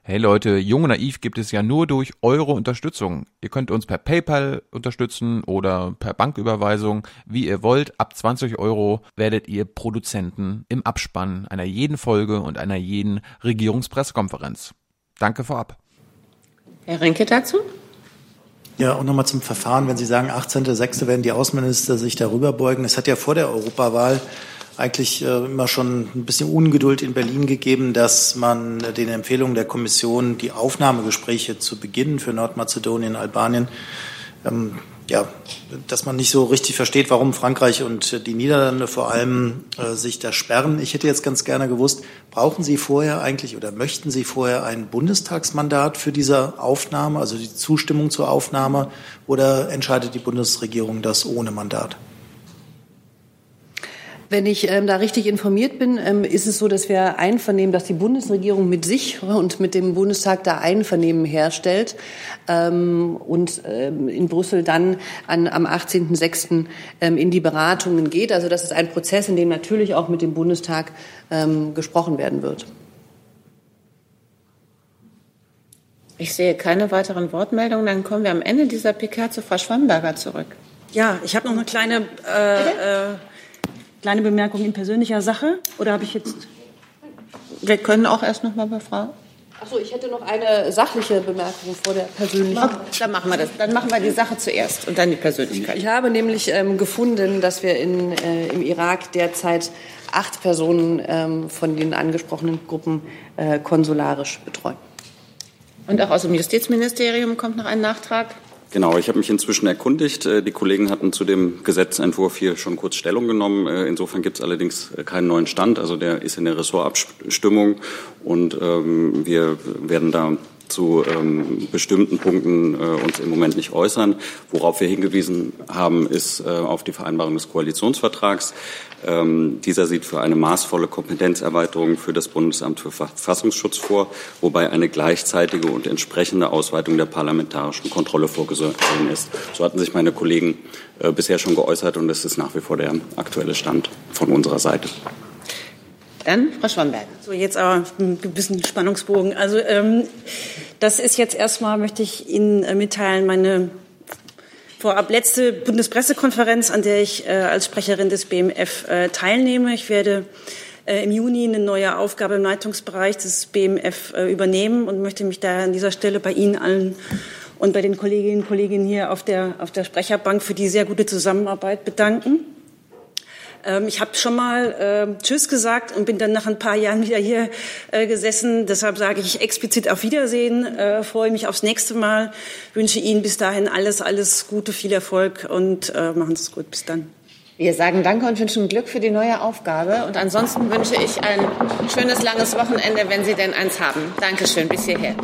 Hey Leute, Jung und Naiv gibt es ja nur durch eure Unterstützung. Ihr könnt uns per PayPal unterstützen oder per Banküberweisung, wie ihr wollt. Ab 20 Euro werdet ihr Produzenten im Abspann einer jeden Folge und einer jeden Regierungspressekonferenz. Danke vorab. Herr Renke dazu? Ja, und nochmal zum Verfahren. Wenn Sie sagen, 18.06. werden die Außenminister sich darüber beugen. Es hat ja vor der Europawahl eigentlich äh, immer schon ein bisschen Ungeduld in Berlin gegeben, dass man den Empfehlungen der Kommission die Aufnahmegespräche zu Beginn für Nordmazedonien, Albanien ähm, ja, dass man nicht so richtig versteht, warum Frankreich und die Niederlande vor allem äh, sich da sperren. Ich hätte jetzt ganz gerne gewusst, brauchen Sie vorher eigentlich oder möchten Sie vorher ein Bundestagsmandat für diese Aufnahme, also die Zustimmung zur Aufnahme, oder entscheidet die Bundesregierung das ohne Mandat? Wenn ich ähm, da richtig informiert bin, ähm, ist es so, dass wir einvernehmen, dass die Bundesregierung mit sich und mit dem Bundestag da Einvernehmen herstellt ähm, und ähm, in Brüssel dann an, am 18.06. Ähm, in die Beratungen geht. Also das ist ein Prozess, in dem natürlich auch mit dem Bundestag ähm, gesprochen werden wird. Ich sehe keine weiteren Wortmeldungen. Dann kommen wir am Ende dieser PK zu Frau Schwamberger zurück. Ja, ich habe noch eine kleine äh, äh, Kleine Bemerkung in persönlicher Sache oder habe ich jetzt? Wir können auch erst noch mal bei Frau. Achso, ich hätte noch eine sachliche Bemerkung vor der persönlichen. Dann machen wir das. Dann machen wir die Sache zuerst und dann die Persönlichkeit. Ich habe nämlich ähm, gefunden, dass wir in, äh, im Irak derzeit acht Personen ähm, von den angesprochenen Gruppen äh, konsularisch betreuen. Und auch aus dem Justizministerium kommt noch ein Nachtrag. Genau, ich habe mich inzwischen erkundigt. Äh, die Kollegen hatten zu dem Gesetzentwurf hier schon kurz Stellung genommen. Äh, insofern gibt es allerdings äh, keinen neuen Stand. Also der ist in der Ressortabstimmung und ähm, wir werden da zu ähm, bestimmten Punkten äh, uns im Moment nicht äußern. Worauf wir hingewiesen haben, ist äh, auf die Vereinbarung des Koalitionsvertrags. Ähm, dieser sieht für eine maßvolle Kompetenzerweiterung für das Bundesamt für Verfassungsschutz vor, wobei eine gleichzeitige und entsprechende Ausweitung der parlamentarischen Kontrolle vorgesehen ist. So hatten sich meine Kollegen äh, bisher schon geäußert und das ist nach wie vor der aktuelle Stand von unserer Seite. Dann Frau Schwamberg. So, jetzt aber ein bisschen Spannungsbogen. Also ähm, das ist jetzt erstmal, möchte ich Ihnen äh, mitteilen, meine vorab letzte Bundespressekonferenz, an der ich äh, als Sprecherin des BMF äh, teilnehme. Ich werde äh, im Juni eine neue Aufgabe im Leitungsbereich des BMF äh, übernehmen und möchte mich daher an dieser Stelle bei Ihnen allen und bei den Kolleginnen und Kollegen hier auf der, auf der Sprecherbank für die sehr gute Zusammenarbeit bedanken. Ähm, ich habe schon mal äh, Tschüss gesagt und bin dann nach ein paar Jahren wieder hier äh, gesessen. Deshalb sage ich explizit auf Wiedersehen, äh, freue mich aufs nächste Mal, wünsche Ihnen bis dahin alles, alles Gute, viel Erfolg und äh, machen Sie es gut. Bis dann. Wir sagen Danke und wünschen Glück für die neue Aufgabe. Und ansonsten wünsche ich ein schönes, langes Wochenende, wenn Sie denn eins haben. Dankeschön, bis hierher.